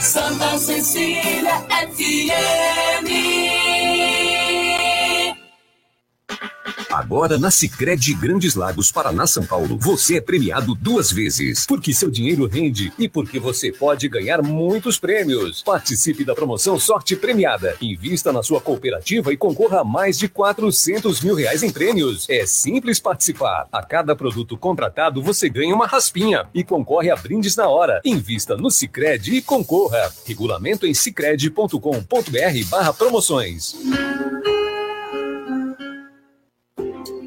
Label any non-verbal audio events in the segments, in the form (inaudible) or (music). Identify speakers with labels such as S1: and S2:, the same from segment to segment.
S1: Santa Cecília FM.
S2: Agora na Sicredi Grandes Lagos, Paraná, São Paulo, você é premiado duas vezes, porque seu dinheiro rende e porque você pode ganhar muitos prêmios. Participe da promoção Sorte Premiada. Invista na sua cooperativa e concorra a mais de 400 mil reais em prêmios. É simples participar. A cada produto contratado você ganha uma raspinha e concorre a brindes na hora. Invista no Sicredi e concorra. Regulamento em sicredi.com.br/barra promoções.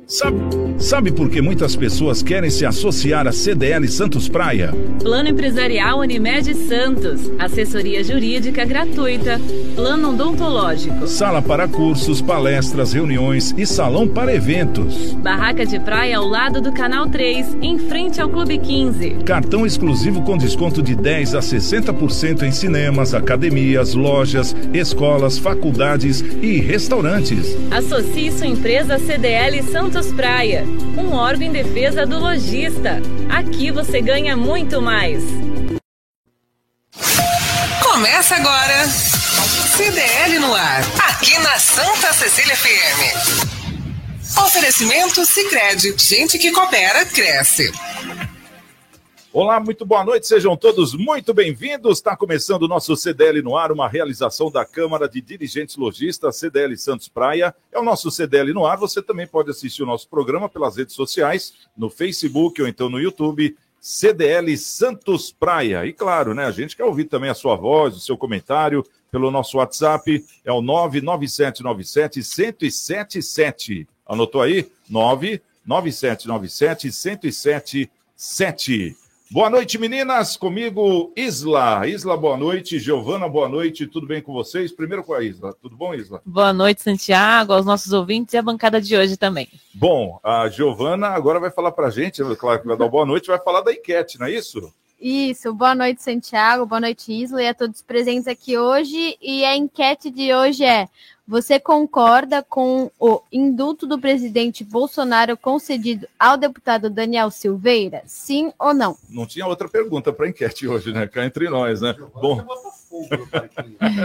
S3: Sabe, sabe por que muitas pessoas querem se associar à CDL Santos Praia?
S4: Plano Empresarial Unimed Santos. Assessoria Jurídica Gratuita. Plano Odontológico.
S3: Sala para cursos, palestras, reuniões e salão para eventos.
S4: Barraca de praia ao lado do Canal 3, em frente ao Clube 15.
S3: Cartão exclusivo com desconto de 10 a 60% em cinemas, academias, lojas, escolas, faculdades e restaurantes.
S4: Associe sua empresa CDL Santos Santos Praia, um órgão em defesa do lojista. Aqui você ganha muito mais.
S5: Começa agora. CDL no ar, aqui na Santa Cecília FM. Oferecimento Sicredi, gente que coopera cresce.
S3: Olá, muito boa noite, sejam todos muito bem-vindos. Está começando o nosso CDL no ar, uma realização da Câmara de Dirigentes Logistas, CDL Santos Praia. É o nosso CDL no ar. Você também pode assistir o nosso programa pelas redes sociais, no Facebook ou então no YouTube. CDL Santos Praia. E claro, né, a gente quer ouvir também a sua voz, o seu comentário pelo nosso WhatsApp, é o 99797 1077. Anotou aí? 99797 1077. Boa noite, meninas. Comigo, Isla. Isla, boa noite. Giovana, boa noite. Tudo bem com vocês? Primeiro com a Isla. Tudo bom, Isla?
S4: Boa noite, Santiago, aos nossos ouvintes e a bancada de hoje também.
S3: Bom, a Giovana agora vai falar para a gente, claro que vai dar boa noite, vai falar da enquete, não é isso?
S6: Isso, boa noite, Santiago, boa noite, Isla, e a todos presentes aqui hoje. E a enquete de hoje é: você concorda com o indulto do presidente Bolsonaro concedido ao deputado Daniel Silveira? Sim ou não?
S3: Não tinha outra pergunta para a enquete hoje, né? Cá entre nós, né? Bom. (laughs)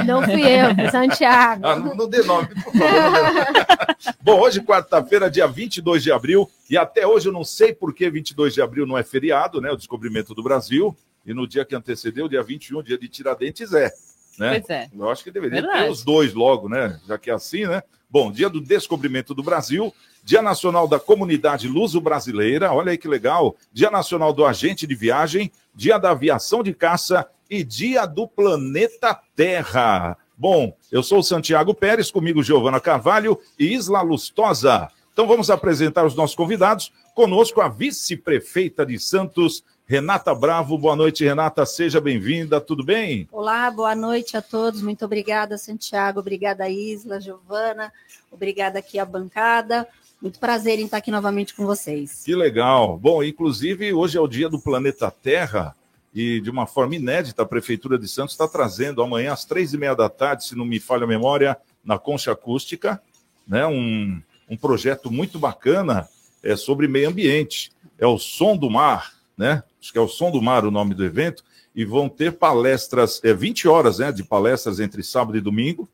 S6: Não fui eu, Santiago.
S3: Ah, não, não dê nome, por favor. Bom, hoje, quarta-feira, dia 22 de abril, e até hoje eu não sei por que 22 de abril não é feriado, né? O descobrimento do Brasil. E no dia que antecedeu, dia 21, dia de Tiradentes, é né?
S4: Pois é.
S3: Eu acho que deveria Verdade. ter os dois logo, né? Já que é assim, né? Bom, dia do descobrimento do Brasil, Dia Nacional da Comunidade Luso-Brasileira, olha aí que legal. Dia Nacional do Agente de Viagem, Dia da Aviação de Caça e Dia do Planeta Terra. Bom, eu sou o Santiago Pérez, comigo Giovana Carvalho e Isla Lustosa. Então vamos apresentar os nossos convidados. Conosco a vice-prefeita de Santos, Renata Bravo, boa noite, Renata, seja bem-vinda, tudo bem?
S7: Olá, boa noite a todos, muito obrigada, Santiago, obrigada, Isla, Giovana, obrigada aqui à bancada, muito prazer em estar aqui novamente com vocês.
S3: Que legal. Bom, inclusive, hoje é o dia do planeta Terra e, de uma forma inédita, a Prefeitura de Santos está trazendo amanhã às três e meia da tarde, se não me falha a memória, na Concha Acústica, né, um, um projeto muito bacana é, sobre meio ambiente. É o Som do Mar, né? Acho que é o Som do Mar o nome do evento, e vão ter palestras, é 20 horas né, de palestras entre sábado e domingo,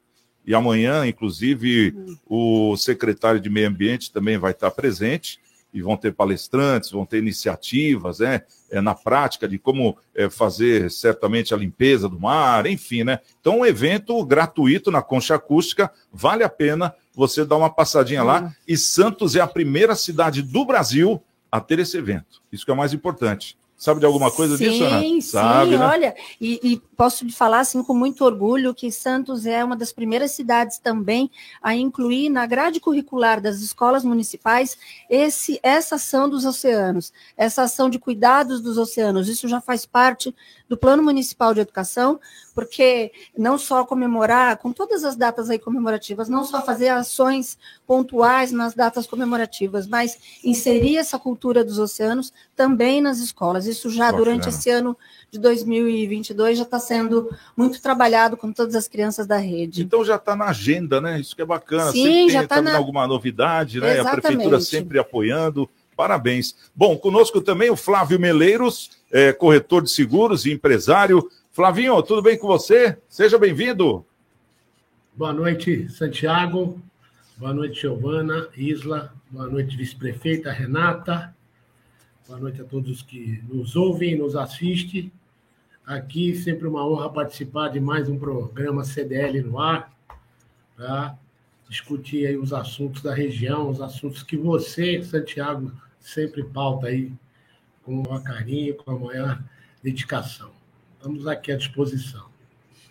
S3: e amanhã, inclusive, o secretário de Meio Ambiente também vai estar presente, e vão ter palestrantes, vão ter iniciativas, né, é, na prática de como é, fazer certamente a limpeza do mar, enfim, né? Então, um evento gratuito na Concha Acústica, vale a pena você dar uma passadinha lá. Uhum. E Santos é a primeira cidade do Brasil a ter esse evento. Isso que é o mais importante. Sabe de alguma coisa
S7: sim,
S3: disso, Ana?
S7: Sim,
S3: Sabe,
S7: né? olha, e, e, posso te falar assim com muito orgulho que Santos é uma das primeiras cidades também a incluir na grade curricular das escolas municipais esse, essa ação dos oceanos, essa ação de cuidados dos oceanos. Isso já faz parte do Plano Municipal de Educação, porque não só comemorar, com todas as datas aí comemorativas, não só fazer ações pontuais nas datas comemorativas, mas inserir essa cultura dos oceanos também nas escolas. Isso já durante esse ano de 2022 já está sendo muito trabalhado com todas as crianças da rede.
S3: Então já está na agenda, né? Isso que é bacana.
S7: Sim,
S3: sempre
S7: já tá
S3: também
S7: na-
S3: alguma novidade, né? A
S7: Exatamente.
S3: prefeitura sempre apoiando. Parabéns. Bom, conosco também o Flávio Meleiros, é, corretor de seguros e empresário. Flavinho, tudo bem com você? Seja bem-vindo.
S8: Boa noite, Santiago. Boa noite, Giovana, Isla. Boa noite, vice-prefeita Renata. Boa noite a todos que nos ouvem e nos assistem. Aqui, sempre uma honra participar de mais um programa CDL no ar, para discutir aí os assuntos da região, os assuntos que você, Santiago, sempre pauta aí com o maior carinho, com a maior dedicação. Estamos aqui à disposição.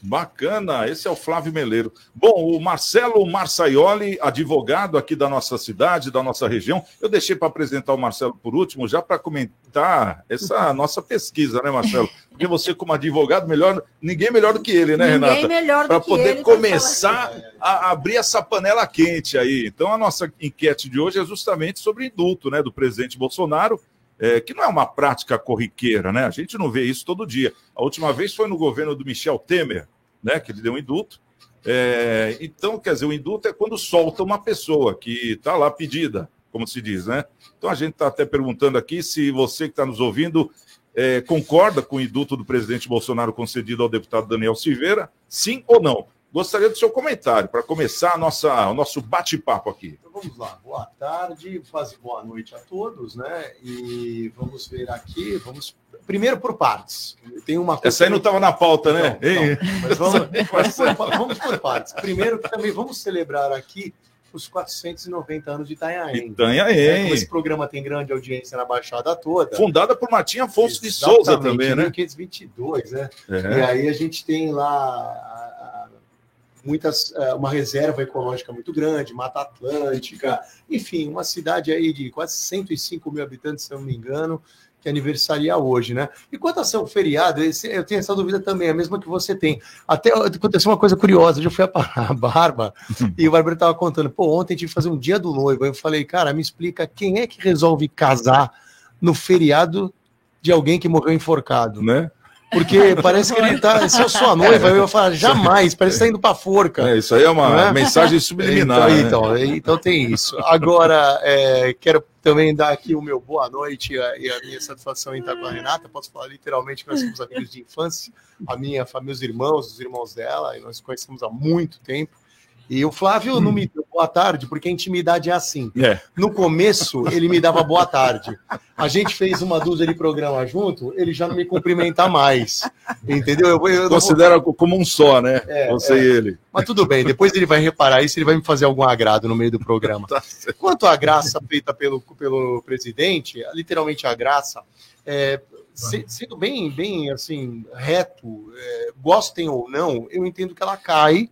S3: Bacana, esse é o Flávio Meleiro. Bom, o Marcelo Marçaioli, advogado aqui da nossa cidade, da nossa região. Eu deixei para apresentar o Marcelo por último, já para comentar essa (laughs) nossa pesquisa, né, Marcelo? Porque você, como advogado, melhor, ninguém melhor do que ele, né,
S7: Ninguém
S3: Renata?
S7: melhor do
S3: Para poder
S7: ele pra
S3: começar a abrir essa panela quente aí. Então, a nossa enquete de hoje é justamente sobre o indulto né, do presidente Bolsonaro, é, que não é uma prática corriqueira, né? A gente não vê isso todo dia. A última vez foi no governo do Michel Temer, né? Que ele deu um indulto. É, então, quer dizer, o indulto é quando solta uma pessoa que está lá pedida, como se diz, né? Então a gente está até perguntando aqui se você que está nos ouvindo é, concorda com o indulto do presidente Bolsonaro concedido ao deputado Daniel Silveira, sim ou não? Gostaria do seu comentário para começar a nossa, o nosso bate-papo aqui.
S9: Então vamos lá, boa tarde, quase boa noite a todos, né? E vamos ver aqui, vamos primeiro por partes. Tem uma coisa
S3: Essa aí não estava na pauta, né?
S9: Não, não, mas vamos, (laughs) mas por, vamos por partes. Primeiro que também vamos celebrar aqui os 490 anos de Itanhaém.
S3: Itanhaém.
S9: Né? Esse programa tem grande audiência na Baixada toda.
S3: Fundada por Martim Afonso de Souza
S9: Exatamente,
S3: também,
S9: em
S3: né?
S9: 1522, né?
S3: É.
S9: E aí a gente tem lá muitas eh, uma reserva ecológica muito grande, Mata Atlântica, enfim, uma cidade aí de quase 105 mil habitantes, se não me engano, que aniversaria hoje, né? E quanto a ser um feriado, eu tenho essa dúvida também, a mesma que você tem. Até aconteceu uma coisa curiosa, eu fui (laughs) a Barba e o Bárbara estava contando, pô, ontem tive que fazer um dia do noivo. Eu falei, cara, me explica quem é que resolve casar no feriado de alguém que morreu enforcado?
S3: Né?
S9: Porque parece que ele tá. Se eu sou a noiva, eu ia falar, jamais, parece que tá indo pra forca.
S3: É, isso aí é uma
S9: é?
S3: mensagem subliminar.
S9: Então,
S3: né?
S9: então, então tem isso. Agora, é, quero também dar aqui o meu boa noite e a, e a minha satisfação em estar com a Renata. Posso falar literalmente que nós somos amigos de infância, a minha, meus irmãos, os irmãos dela, e nós conhecemos há muito tempo. E o Flávio não me deu boa tarde, porque a intimidade é assim.
S3: É.
S9: No começo, ele me dava boa tarde. A gente fez uma dúzia de programa junto, ele já não me cumprimenta mais. Entendeu? Eu, eu não vou-
S3: Considera como um só, né?
S9: É,
S3: Você
S9: é.
S3: e ele.
S9: mas tudo bem, depois ele vai reparar isso, ele vai me fazer algum agrado no meio do programa. (laughs)
S3: Tá.
S9: Quanto à graça feita pelo, pelo presidente, literalmente a graça, é, se- sendo bem, bem assim, reto, é, gostem ou não, eu entendo que ela cai,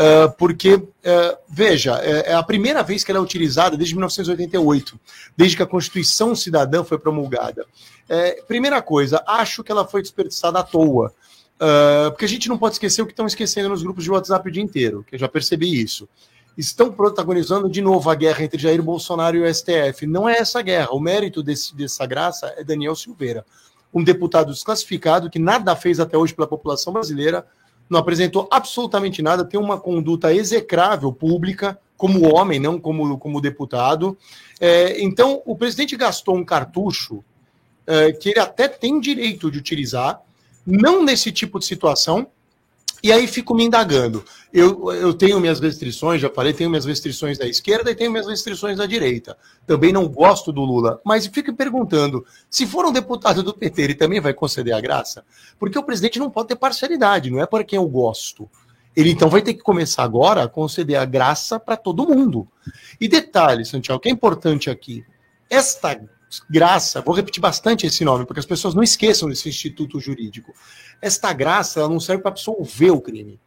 S9: é, porque, é, veja, é, é a primeira vez que ela é utilizada desde 1988, desde que a Constituição Cidadã foi promulgada. É, primeira coisa, acho que ela foi desperdiçada à toa. Uh, porque a gente não pode esquecer o que estão esquecendo nos grupos de WhatsApp o dia inteiro, que eu já percebi isso. Estão protagonizando de novo a guerra entre Jair Bolsonaro e o STF. Não é essa guerra. O mérito desse, dessa graça é Daniel Silveira, um deputado desclassificado que nada fez até hoje pela população brasileira, não apresentou absolutamente nada, tem uma conduta execrável pública, como homem, não como, como deputado. É, então, o presidente gastou um cartucho é, que ele até tem direito de utilizar, não nesse tipo de situação, e aí fico me indagando. Eu, eu tenho minhas restrições, já falei, tenho minhas restrições da esquerda e tenho minhas restrições da direita. Também não gosto do Lula, mas fico perguntando: se for um deputado do PT, ele também vai conceder a graça? Porque o presidente não pode ter parcialidade, não é para quem eu gosto. Ele então vai ter que começar agora a conceder a graça para todo mundo. E detalhe, Santiago, que é importante aqui: esta graça, vou repetir bastante esse nome, porque as pessoas não esqueçam desse instituto jurídico. Esta graça ela não serve para absolver o crime.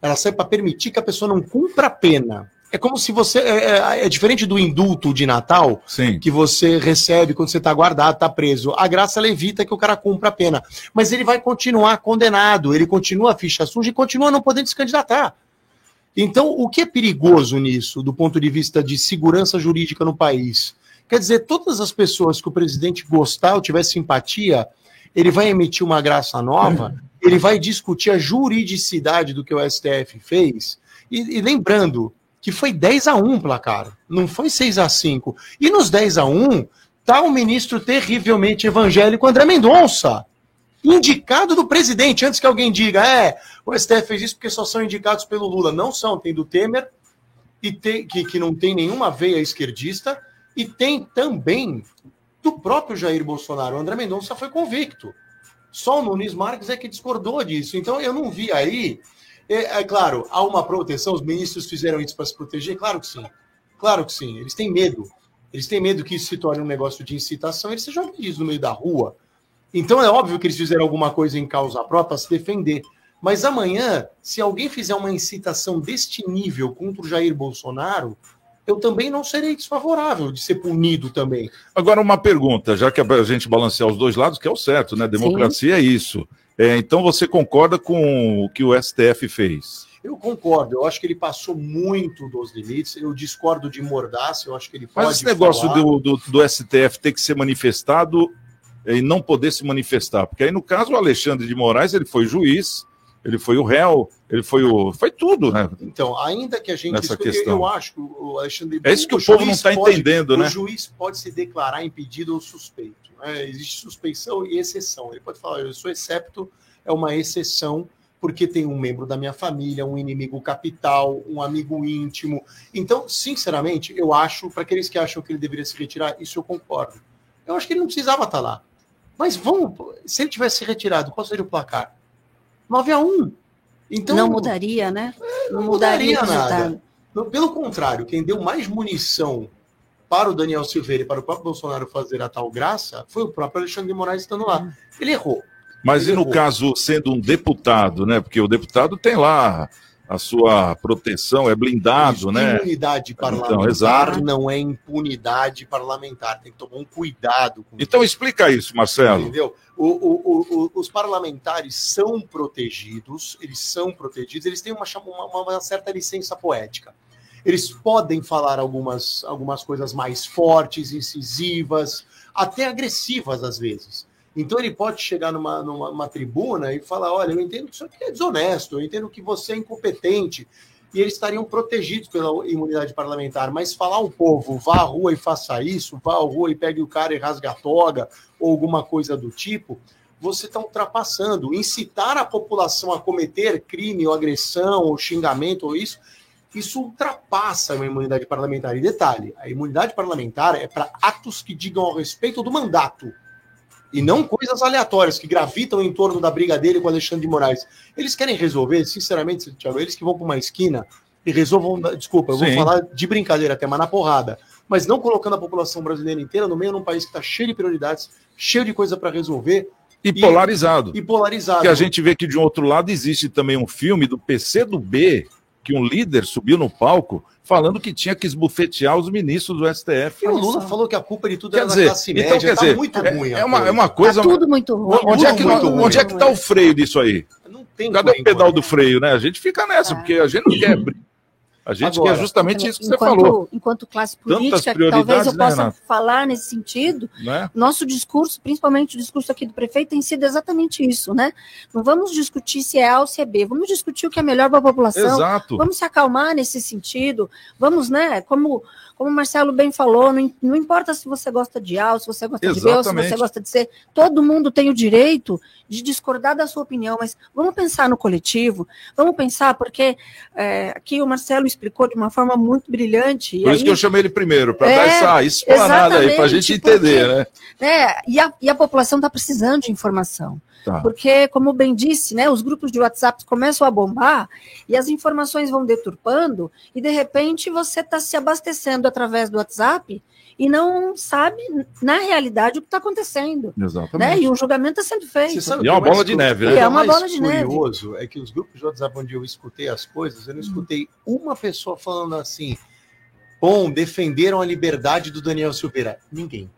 S9: Ela serve para permitir que a pessoa não cumpra a pena. É como se você. É, é- é diferente do indulto de Natal,
S3: Sim.
S9: que você recebe quando você está guardado, está preso. A graça ela evita que o cara cumpra a pena. Mas ele vai continuar condenado, ele continua a ficha suja e continua não podendo se candidatar. Então, o que é perigoso nisso, do ponto de vista de segurança jurídica no país? Quer dizer, todas as pessoas que o presidente gostar ou tiver simpatia, ele vai emitir uma graça nova, ele vai discutir a juridicidade do que o STF fez. E, e lembrando que foi 10 a 1 placar, não foi 6 a 5. E nos 10 a 1 tá o ministro terrivelmente evangélico André Mendonça, indicado do presidente, antes que alguém diga, é, o STF fez isso porque só são indicados pelo Lula. Não são, tem do Temer, e tem, que, que não tem nenhuma veia esquerdista, e tem também do próprio Jair Bolsonaro. O André Mendonça foi convicto. Só o Nunes Marques é que discordou disso. Então eu não vi aí. É, é claro, há uma proteção, os ministros fizeram isso para se proteger? Claro que sim. Claro que sim. Eles têm medo. Eles têm medo que isso se torne um negócio de incitação, eles sejam agredidos no meio da rua. Então é óbvio que eles fizeram alguma coisa em causa própria para se defender. Mas amanhã, se alguém fizer uma incitação deste nível contra o Jair Bolsonaro, eu também não serei desfavorável de ser punido também.
S3: Agora, uma pergunta, já que a gente balancear os dois lados, que é o certo, né? Democracia Sim. é isso. É, então você concorda com o que o STF fez?
S9: Eu concordo, eu acho que ele passou muito dos limites. Eu discordo de Mordaça, eu acho que ele pode.
S3: Mas esse negócio do, do, do, STF ter que ser manifestado e não poder se manifestar, porque aí no caso o Alexandre de Moraes ele foi juiz, ele foi o réu, ele foi o. Foi tudo, né?
S9: Então, ainda que a gente.
S3: Nessa questão.
S9: Eu acho que o Alexandre.
S3: É isso que o, o povo não está entendendo, né?
S9: O juiz pode se declarar impedido ou suspeito. Né? Existe suspeição e exceção. Ele pode falar, eu sou excepto, é uma exceção, porque tem um membro da minha família, um inimigo capital, um amigo íntimo. Então, sinceramente, eu acho, para aqueles que acham que ele deveria se retirar, isso eu concordo. Eu acho que ele não precisava estar lá. Mas vamos, se ele tivesse se retirado, qual seria o placar? 9 a 1.
S7: Então, não mudaria, né?
S9: Não, não mudaria, mudaria nada. Pelo contrário, quem deu mais munição para o Daniel Silveira e para o próprio Bolsonaro fazer a tal graça foi o próprio Alexandre de Moraes estando lá. Ele errou.
S3: Mas
S9: Ele
S3: e no
S9: errou.
S3: caso, sendo um deputado, né? Porque o deputado tem lá a sua proteção, é blindado,
S9: Isso,
S3: né?
S9: Imunidade
S3: Então,
S9: parlamentar
S3: exato.
S9: não é impunidade parlamentar. Tem que tomar um cuidado com
S3: Então explica isso, Marcelo.
S9: Entendeu? O- o- o- os parlamentares são protegidos, eles são protegidos, eles têm uma, uma- uma certa licença poética. Eles podem falar algumas, algumas coisas mais fortes, incisivas, até agressivas às vezes. Então ele pode chegar numa, numa tribuna e falar: olha, eu entendo que isso aqui é desonesto, eu entendo que você é incompetente. E eles estariam protegidos pela imunidade parlamentar. Mas falar ao povo, vá à rua e faça isso, vá à rua e pegue o cara e rasga a toga, ou alguma coisa do tipo, você está ultrapassando. Incitar a população a cometer crime ou agressão ou xingamento ou isso, isso ultrapassa uma imunidade parlamentar. E detalhe, a imunidade parlamentar é para atos que digam ao respeito do mandato. E não coisas aleatórias que gravitam em torno da briga dele com Alexandre de Moraes. Eles querem resolver, sinceramente, Thiago, eles que vão para uma esquina e resolvam. Desculpa, eu vou
S3: Sim.
S9: falar de brincadeira até, mas na porrada. Mas não colocando a população brasileira inteira no meio de um país que está cheio de prioridades, cheio de coisa para resolver
S3: E polarizado.
S9: e polarizado.
S3: Porque a gente vê que de um outro lado existe também um filme do PC do B, que um líder subiu no palco falando que tinha que esbufetear os ministros do STF.
S9: E o Lula falou que a culpa de tudo
S3: Quer
S9: era
S3: dizer,
S9: da classe média.
S3: então, quer
S9: tá
S3: dizer,
S9: muito
S3: é-
S9: ruim.
S3: é uma-
S9: coisa.
S3: é uma coisa-
S7: Tá tudo muito ruim.
S3: Onde é que,
S9: Muito ruim.
S3: onde é que tá o freio disso aí?
S9: Não tem
S3: Cadê o pedal do freio, né? A gente fica nessa, porque a gente não quer briga. A gente
S9: Agora,
S3: quer justamente isso que você
S7: enquanto,
S3: falou,
S7: Enquanto classe política, que talvez eu
S3: né,
S7: possa
S3: Renato?
S7: falar nesse sentido,
S3: né?
S7: nosso discurso, principalmente o discurso aqui do prefeito, tem sido exatamente isso, né? Não vamos discutir se é A ou se é B, vamos discutir o que é melhor para a população,
S3: Exato.
S7: vamos se acalmar nesse sentido, vamos, né, como, como o Marcelo bem falou, não, não importa se você gosta de A se você gosta de B ou se
S3: Exatamente.
S7: você gosta de C, todo mundo tem o direito de discordar da sua opinião, mas vamos pensar no coletivo, vamos pensar, porque é, aqui o Marcelo explicou de uma forma muito brilhante.
S3: Por isso
S7: aí-
S3: que eu chamei ele primeiro, para
S7: É,
S3: dar essa explanada aí, para a gente
S7: exatamente,
S3: entender,
S7: porque-
S3: né?
S7: né? E a, e a população está precisando de informação.
S3: Tá.
S7: Porque, como bem disse, né, os grupos de WhatsApp começam a bombar e as informações vão deturpando, e de repente você está se abastecendo através do WhatsApp e não sabe, na realidade, o que está acontecendo.
S3: Exatamente.
S7: Né? E o julgamento está sendo feito.
S9: Sabe o
S3: E é uma
S9: mais
S3: bola de neve,
S9: o
S3: né?
S7: É uma
S9: mais
S7: bola de neve.
S9: curioso é que os grupos de WhatsApp onde eu escutei as coisas, eu não escutei uma pessoa falando assim, bom, defenderam a liberdade do Daniel Silveira. Ninguém.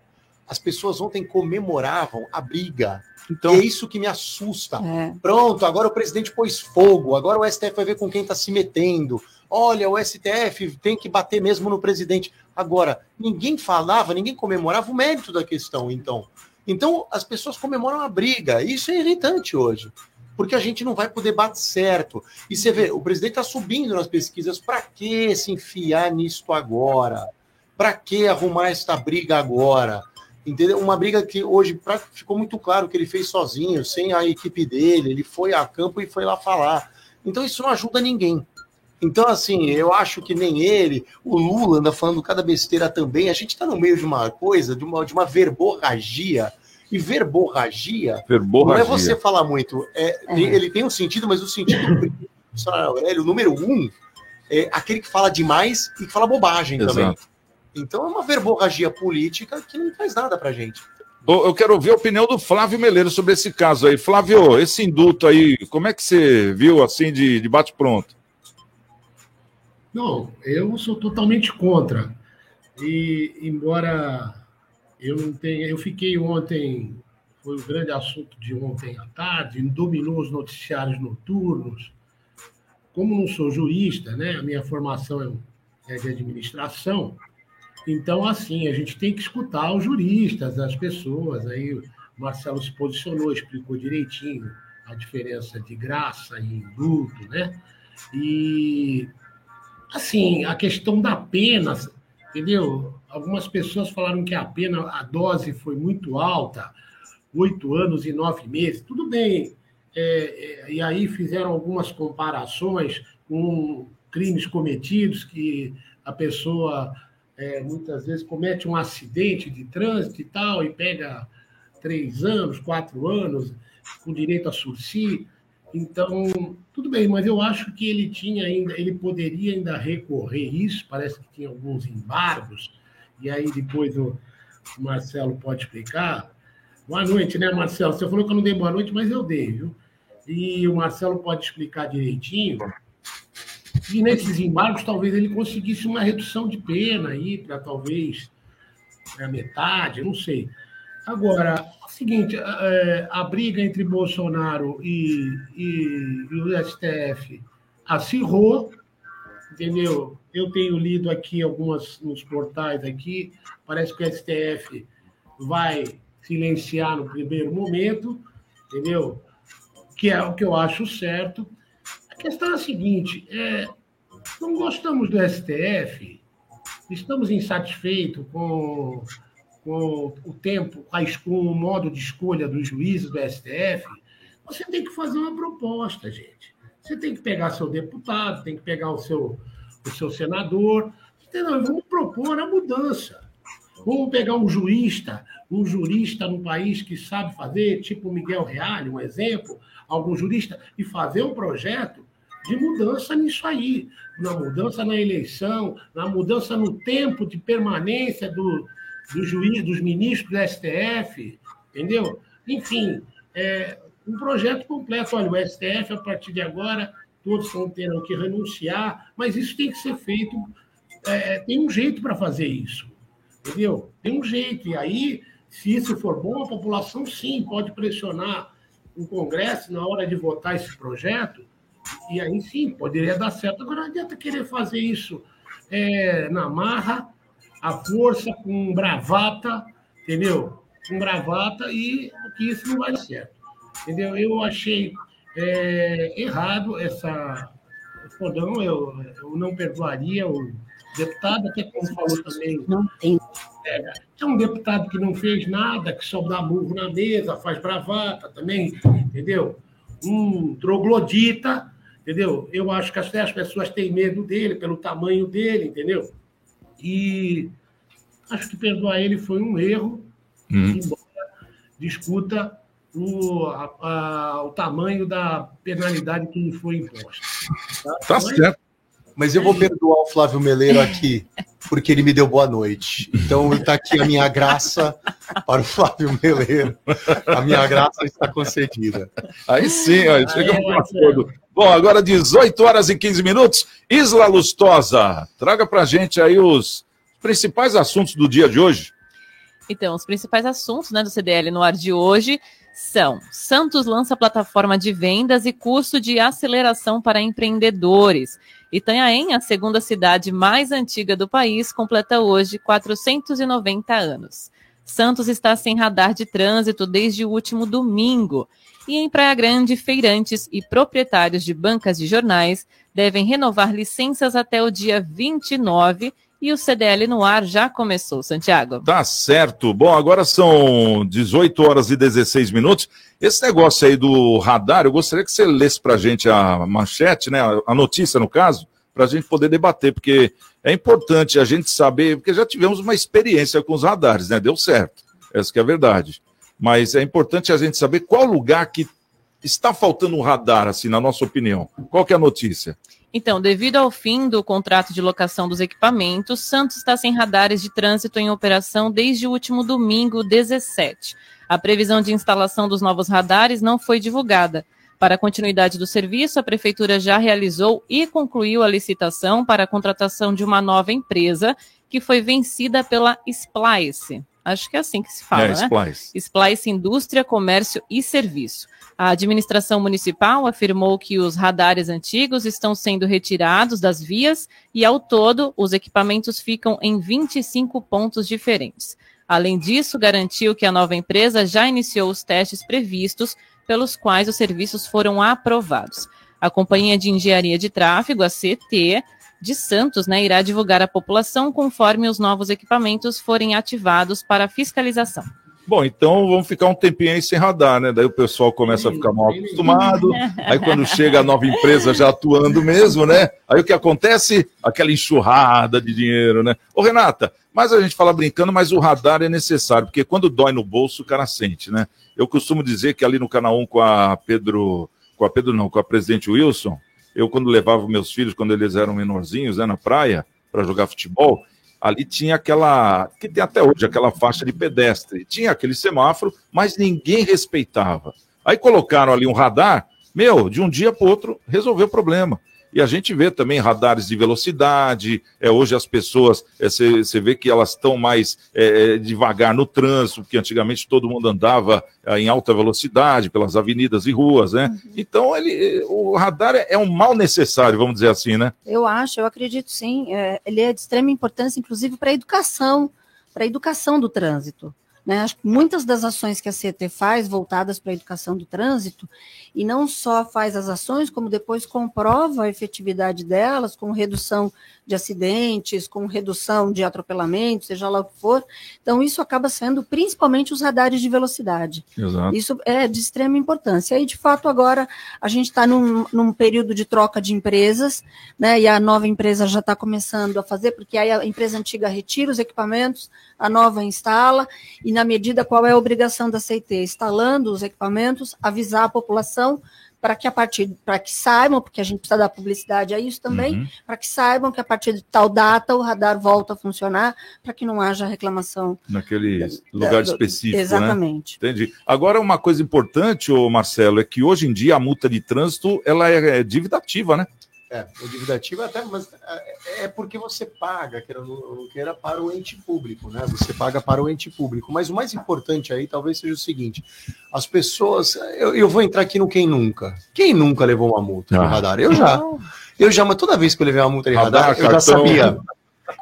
S9: As pessoas ontem comemoravam a briga.
S3: Então,
S9: E é isso que me assusta.
S7: É.
S9: Pronto, agora o presidente pôs fogo, agora o STF vai ver com quem está se metendo. olha, o STF tem que bater mesmo no presidente. Agora, ninguém falava, ninguém comemorava o mérito da questão, então. Então, as pessoas comemoram a briga. Isso é irritante hoje, porque a gente não vai poder bater certo. E você vê, o presidente está subindo nas pesquisas. Para que se enfiar nisto agora? Para que arrumar esta briga agora? Entendeu? Uma briga que hoje pra, ficou muito claro que ele fez sozinho, sem a equipe dele. Ele foi a campo e foi lá falar. Então, isso não ajuda ninguém. Então, assim, eu acho que nem ele, o Lula anda falando cada besteira também. A gente está no meio de uma coisa, de uma, de uma verborragia. E verborragia,
S3: Verborragia.
S9: não é você falar muito. É, tem- ele tem um sentido, mas o sentido do Aurélio, o número um, é aquele que fala demais e que fala bobagem também. Então é uma verborragia política que não faz nada pra gente.
S3: Eu quero ouvir a opinião do Flávio Meleiro sobre esse caso aí. Flávio, esse indulto aí, como é que você viu assim de, de bate-pronto?
S8: Não, eu sou totalmente contra. E embora eu não tenha, eu fiquei ontem, foi o grande assunto de ontem à tarde, dominou os noticiários noturnos. Como não sou jurista, né? A minha formação é é de administração. Então, assim, a gente tem que escutar os juristas, as pessoas. Aí o Marcelo se posicionou, explicou direitinho a diferença de graça e indulto, né? E assim, a questão da pena, entendeu? Algumas pessoas falaram que a pena, a dose foi muito alta, oito anos e nove meses. Tudo bem. É, é, e aí fizeram algumas comparações com crimes cometidos que a pessoa é, muitas vezes comete um acidente de trânsito e tal, e pega três anos, quatro anos, com direito a sursi. Então, tudo bem, mas eu acho que ele tinha ainda, ele poderia ainda recorrer isso, parece que tinha alguns embargos, e aí depois o Marcelo pode explicar. Boa noite, né, Marcelo? Você falou que eu não dei boa noite, mas eu dei, viu? E o Marcelo pode explicar direitinho. E nesses embargos, talvez ele conseguisse uma redução de pena aí, para talvez a metade, não sei. Agora, é o seguinte, é, a briga entre Bolsonaro e, e, e o STF acirrou, entendeu? Eu tenho lido aqui algumas nos portais aqui, parece que o STF vai silenciar no primeiro momento, entendeu? Que é o que eu acho certo. A questão é a seguinte: é, não gostamos do STF, estamos insatisfeitos com, com o tempo, com o modo de escolha dos juízes do STF. Você tem que fazer uma proposta, gente. Você tem que pegar seu deputado, tem que pegar o seu, o seu senador, entendeu? Vamos propor a mudança. Vamos pegar um jurista, um jurista num país que sabe fazer, tipo Miguel Reale, um exemplo, algum jurista, e fazer um projeto de mudança nisso aí, na mudança na eleição, na mudança no tempo de permanência do, do juiz, dos ministros do STF, entendeu? Enfim, é, um projeto completo. Olha, o STF, a partir de agora, todos vão terão que renunciar, mas isso tem que ser feito, é, tem um jeito para fazer isso, entendeu? Tem um jeito, e aí, se isso for bom, a população sim pode pressionar o Congresso na hora de votar esse projeto, e aí sim, poderia dar certo. Agora não adianta querer fazer isso é, na marra, à força, com bravata, entendeu? Com bravata, e que isso não vai dar certo. Entendeu? Eu achei é, errado essa. Fodão, eu, eu não perdoaria o deputado, até como falou também.
S7: Não tem.
S8: É, tem um deputado que não fez nada, que só dá burro na mesa, faz bravata também, entendeu? Um troglodita, entendeu? Eu acho que até as pessoas têm medo dele pelo tamanho dele, entendeu? E acho que perdoar ele foi um erro, embora discuta o, a- a- o tamanho da penalidade que lhe foi imposta.
S3: Tá
S8: Mas-
S3: certo.
S9: Mas eu vou perdoar o Flávio Meleiro (laughs) aqui, porque ele me deu boa noite. Então está aqui a minha graça para o Flávio Meleiro. A minha graça está concedida.
S3: Aí sim, chegamos a acordo. Bom, agora 18 horas e 15 minutos. Isla Lustosa, traga pra gente aí os principais assuntos do dia de hoje.
S4: Então, os principais assuntos né, do CDL no ar de hoje são: Santos lança plataforma de vendas e curso de aceleração para empreendedores. Itanhaém, a segunda cidade mais antiga do país, completa hoje 490 anos. Santos está sem radar de trânsito desde o último domingo. E em Praia Grande, feirantes e proprietários de bancas de jornais devem renovar licenças até o dia 29 e o CDL no ar já começou, Santiago.
S3: Tá certo. Bom, agora são 18 horas e 16 minutos. Esse negócio aí do radar, eu gostaria que você lesse para a gente a manchete, né, a notícia no caso, para a gente poder debater, porque é importante a gente saber, porque já tivemos uma experiência com os radares, né? Deu certo. Essa que é a verdade. Mas é importante a gente saber qual lugar que está faltando um radar, assim, na nossa opinião. Qual que é a notícia?
S4: Então, devido ao fim do contrato de locação dos equipamentos, Santos está sem radares de trânsito em operação desde o último domingo, 17. A previsão de instalação dos novos radares não foi divulgada. Para a continuidade do serviço, a Prefeitura já realizou e concluiu a licitação para a contratação de uma nova empresa, que foi vencida pela Splice. Acho que é assim que se fala,
S3: É,
S4: né?
S3: Splice.
S4: Splice Indústria, Comércio e Serviço. A administração municipal afirmou que os radares antigos estão sendo retirados das vias e, ao todo, os equipamentos ficam em 25 pontos diferentes. Além disso, garantiu que a nova empresa já iniciou os testes previstos, pelos quais os serviços foram aprovados. A Companhia de Engenharia de Tráfego, a CT, de Santos, né, irá divulgar à população conforme os novos equipamentos forem ativados para fiscalização.
S3: Bom, então vamos ficar um tempinho aí sem radar, né? Daí o pessoal começa a ficar mal acostumado. Aí quando chega a nova empresa já atuando mesmo, né? Aí o que acontece? Aquela enxurrada de dinheiro, né? Ô, Renata, mas a gente fala brincando, mas o radar é necessário, porque quando dói no bolso, o cara sente, né? Eu costumo dizer que ali no canal 1 com a Pedro, com a Pedro não, com a presidente Wilson, eu quando levava meus filhos, quando eles eram menorzinhos, né, na praia, para jogar futebol, ali tinha aquela, que tem até hoje, aquela faixa de pedestre. Tinha aquele semáforo, mas ninguém respeitava. Aí colocaram ali um radar, meu, de um dia para outro resolveu o problema. E a gente vê também radares de velocidade. É, hoje as pessoas, você vê que elas estão mais é, é, devagar no trânsito, porque antigamente todo mundo andava é, em alta velocidade pelas avenidas e ruas, né? Então ele, o radar é, é um mal necessário, vamos dizer assim, né?
S7: Eu acho, eu acredito sim. É, ele é de extrema importância, inclusive, para a educação, para a educação do trânsito. Né? Acho que muitas das ações que a CT faz voltadas para a educação do trânsito, e não só faz as ações, como depois comprova a efetividade delas, com redução de acidentes, com redução de atropelamento, seja lá o que for. Então, isso acaba sendo principalmente os radares de velocidade.
S3: Exato.
S7: Isso é de extrema importância. E, de fato, agora a gente está num, num período de troca de empresas, né? E a nova empresa já está começando a fazer, porque aí a empresa antiga retira os equipamentos, a nova instala, e na medida qual é a obrigação da CIT? Instalando os equipamentos, avisar a população para que a partir, para que saibam, porque a gente precisa dar publicidade a isso também,
S3: Uhum.
S7: para que saibam que a partir de tal data o radar volta a funcionar, para que não haja reclamação.
S3: Naquele lugar
S7: do-
S3: específico, né?
S7: Exatamente.
S3: Entendi. Agora, uma coisa importante, ô Marcelo, é que hoje em dia a multa de trânsito ela é, é dívida ativa, né?
S9: É, o dívida ativa até, mas é, é porque você paga, queira ou não queira, para o ente público, né? Você paga para o ente público. Mas o mais importante aí talvez seja o seguinte: as pessoas. Eu, eu vou entrar aqui no quem nunca. Quem nunca levou uma multa de
S3: Ah.
S9: radar? Eu já. Eu já, mas toda vez que eu levei uma multa de
S3: Radar,
S9: radar, eu já
S3: cartão.
S9: sabia.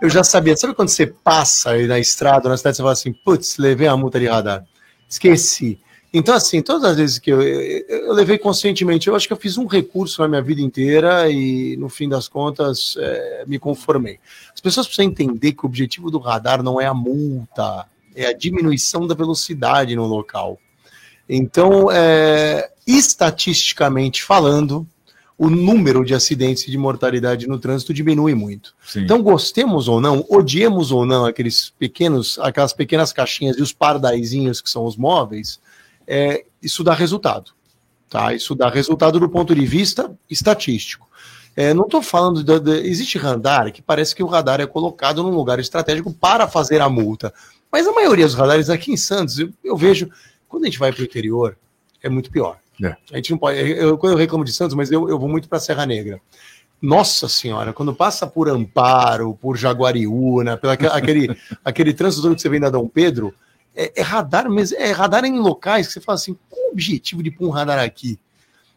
S9: Eu já sabia. Sabe quando você passa aí na estrada, na cidade, você fala assim, putz, levei uma multa de radar. Esqueci. Então, assim, todas as vezes que eu, eu, eu levei conscientemente, eu acho que eu fiz um recurso na minha vida inteira e, no fim das contas, é, me conformei. As pessoas precisam entender que o objetivo do radar não é a multa, é a diminuição da velocidade no local. Então, é, estatisticamente falando, o número de acidentes e de mortalidade no trânsito diminui muito.
S3: Sim.
S9: Então, gostemos ou não, odiemos ou não aqueles pequenos, aquelas pequenas caixinhas e os pardaizinhos que são os móveis, é, isso dá resultado. Tá? Isso dá resultado do ponto de vista estatístico. É, não estou falando. De, de- existe radar que parece que o radar é colocado num lugar estratégico para fazer a multa. Mas a maioria dos radares aqui em Santos, eu, eu vejo, quando a gente vai para o interior, é muito pior.
S3: É.
S9: A gente não pode. Eu, quando eu reclamo de Santos, mas eu, eu vou muito para Serra Negra. Nossa senhora, quando passa por Amparo, por Jaguariúna, pelo aque- aquele, (laughs) aquele trânsito que você vem da Dom Pedro, é, é radar mesmo, é radar em locais que você fala assim, qual o objetivo de pôr um radar aqui?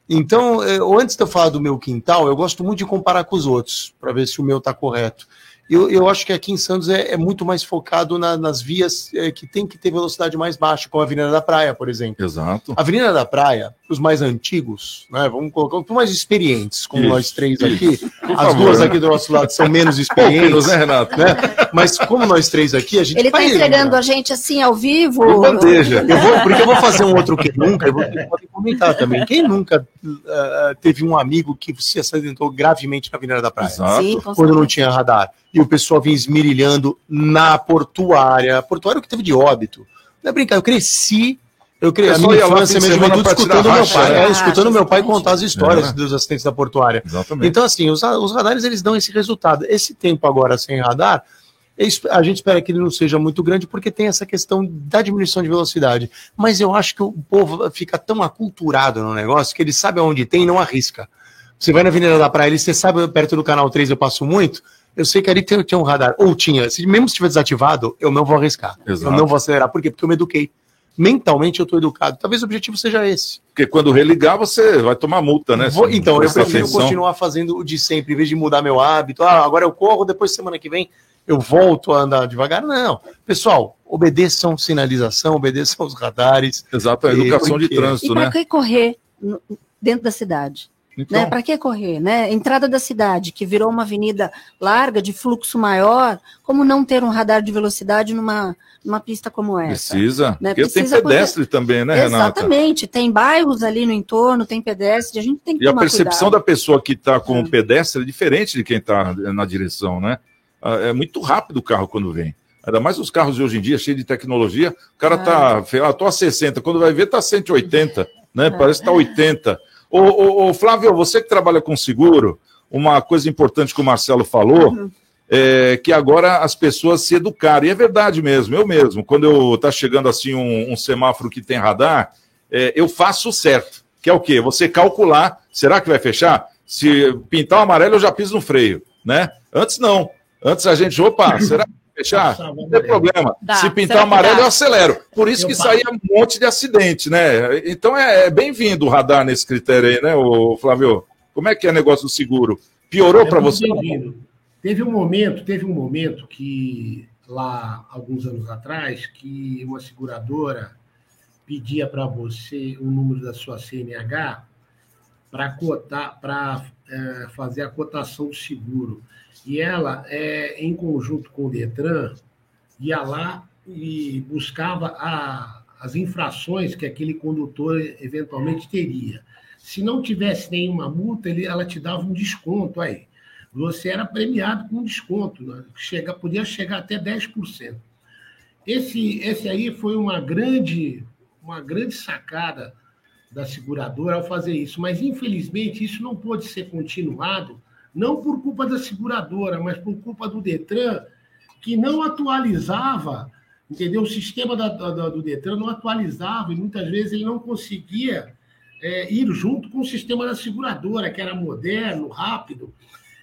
S9: Então, eh, antes de eu falar do meu quintal, eu gosto muito de comparar com os outros, para ver se o meu está correto. Eu, eu acho que aqui em Santos é, é muito mais focado na- nas vias eh, que tem que ter velocidade mais baixa, como a Avenida da Praia, por exemplo.
S3: Exato.
S9: A Avenida da Praia, os mais antigos, né, vamos colocar os mais experientes, como
S3: Isso,
S9: nós três
S3: isso.
S9: aqui.
S3: Por
S9: As
S3: favor,
S9: duas
S3: né?
S9: aqui do nosso lado são menos experientes,
S3: né, Renato?
S9: né? Mas como nós três aqui, a gente
S7: Ele está entregando a gente assim ao vivo.
S3: Por bandeja.
S9: Eu vou, porque eu vou fazer um outro que nunca, e vocês podem comentar também. Quem nunca ah, teve um amigo que se acidentou gravemente na Avenida da Praia?
S3: Exato.
S7: Sim, com
S9: Quando não tinha radar. E o pessoal vinha esmirilhando na portuária. A portuária é o que teve de óbito. Não é brincar, eu cresci. Eu cresci
S3: Eu
S9: a minha infância, minha juventude,
S3: tirar
S9: escutando meu pai,
S3: né?
S9: é, escutando meu pai contar as histórias
S3: É.
S9: dos acidentes da portuária.
S3: Exatamente.
S9: Então, assim, os, os radares eles dão esse resultado. Esse tempo agora sem radar, es- a gente espera que ele não seja muito grande, porque tem essa questão da diminuição de velocidade. Mas eu acho que o povo fica tão aculturado no negócio que ele sabe aonde tem e não arrisca. Você vai na Avenida da Praia, ali, você sabe, perto do canal 3 eu passo muito. Eu sei que ali tem, tinha um radar, ou tinha. Se mesmo se estiver desativado, eu não vou arriscar.
S3: Exato.
S9: Eu não vou acelerar. Por quê? Porque eu me eduquei. Mentalmente eu estou educado. Talvez o objetivo seja esse.
S3: Porque quando religar, você vai tomar multa, né?
S9: Vou- então, eu prefiro
S3: atenção.
S9: continuar fazendo o de sempre, em vez de mudar meu hábito. Ah, agora eu corro, depois semana que vem eu volto a andar devagar. Não. Pessoal, obedeçam sinalização, obedeçam os radares.
S3: Exato, a
S9: E
S3: educação de
S9: porque-
S7: E
S3: trânsito,
S7: para
S3: né?
S7: que correr dentro da cidade?
S3: Então,
S7: Né? Para que correr? Né? Entrada da cidade, que virou uma avenida larga, de fluxo maior, como não ter um radar de velocidade numa, numa pista como essa?
S3: precisa.
S7: né?
S3: Porque
S7: Precisa
S3: tem pedestre também, né, Renata?
S7: Exatamente. Tem bairros ali no entorno, tem pedestre, a gente tem que
S3: E a percepção
S7: cuidado.
S3: da pessoa que está com
S7: É.
S3: pedestre é diferente de quem está na direção, né? Ah, É muito rápido o carro quando vem. Ainda mais os carros de hoje em dia, cheios de tecnologia. O cara tá, ah, tô a 60, quando vai ver, tá 180, né?
S7: É.
S3: Parece que tá 80. Ô, ô, ô, Flávio, você que trabalha com seguro, uma coisa importante que o Marcelo falou
S7: Uhum.
S3: é que agora as pessoas se educaram. E é verdade mesmo, eu mesmo. Quando eu tá chegando assim um, um semáforo que tem radar, é, eu faço o certo. Que é o quê? Você calcular, será que vai fechar? Se pintar o amarelo, eu já piso no freio, né? Antes não. Antes a gente, opa, será que fechar? Não tem problema.
S4: Dá.
S3: Se
S4: Será
S3: pintar o
S4: que
S3: amarelo, eu acelero. Por isso
S8: Eu
S3: que saía um monte de acidente, né? Então é, é bem-vindo o radar nesse critério aí, né, ô, Flávio? Como é que é o negócio do seguro? Piorou
S8: É
S3: para você?
S8: bem-vindo. Teve um momento, teve um momento que lá alguns anos atrás que uma seguradora pedia para você o número da sua CNH para cotar, para é, fazer a cotação do seguro. E ela, é, em conjunto com o Detran, ia lá e buscava a- as infrações que aquele condutor eventualmente teria. Se não tivesse nenhuma multa, ele, ela te dava um desconto aí. Você era premiado com um desconto, né? Chega, podia chegar até 10%. Esse, esse aí foi uma grande, uma grande sacada da seguradora ao fazer isso, mas infelizmente isso não pôde ser continuado, não por culpa da seguradora, mas por culpa do Detran, que não atualizava, entendeu? O sistema da- da- do Detran não atualizava e muitas vezes ele não conseguia é, ir junto com o sistema da seguradora, que era moderno, rápido,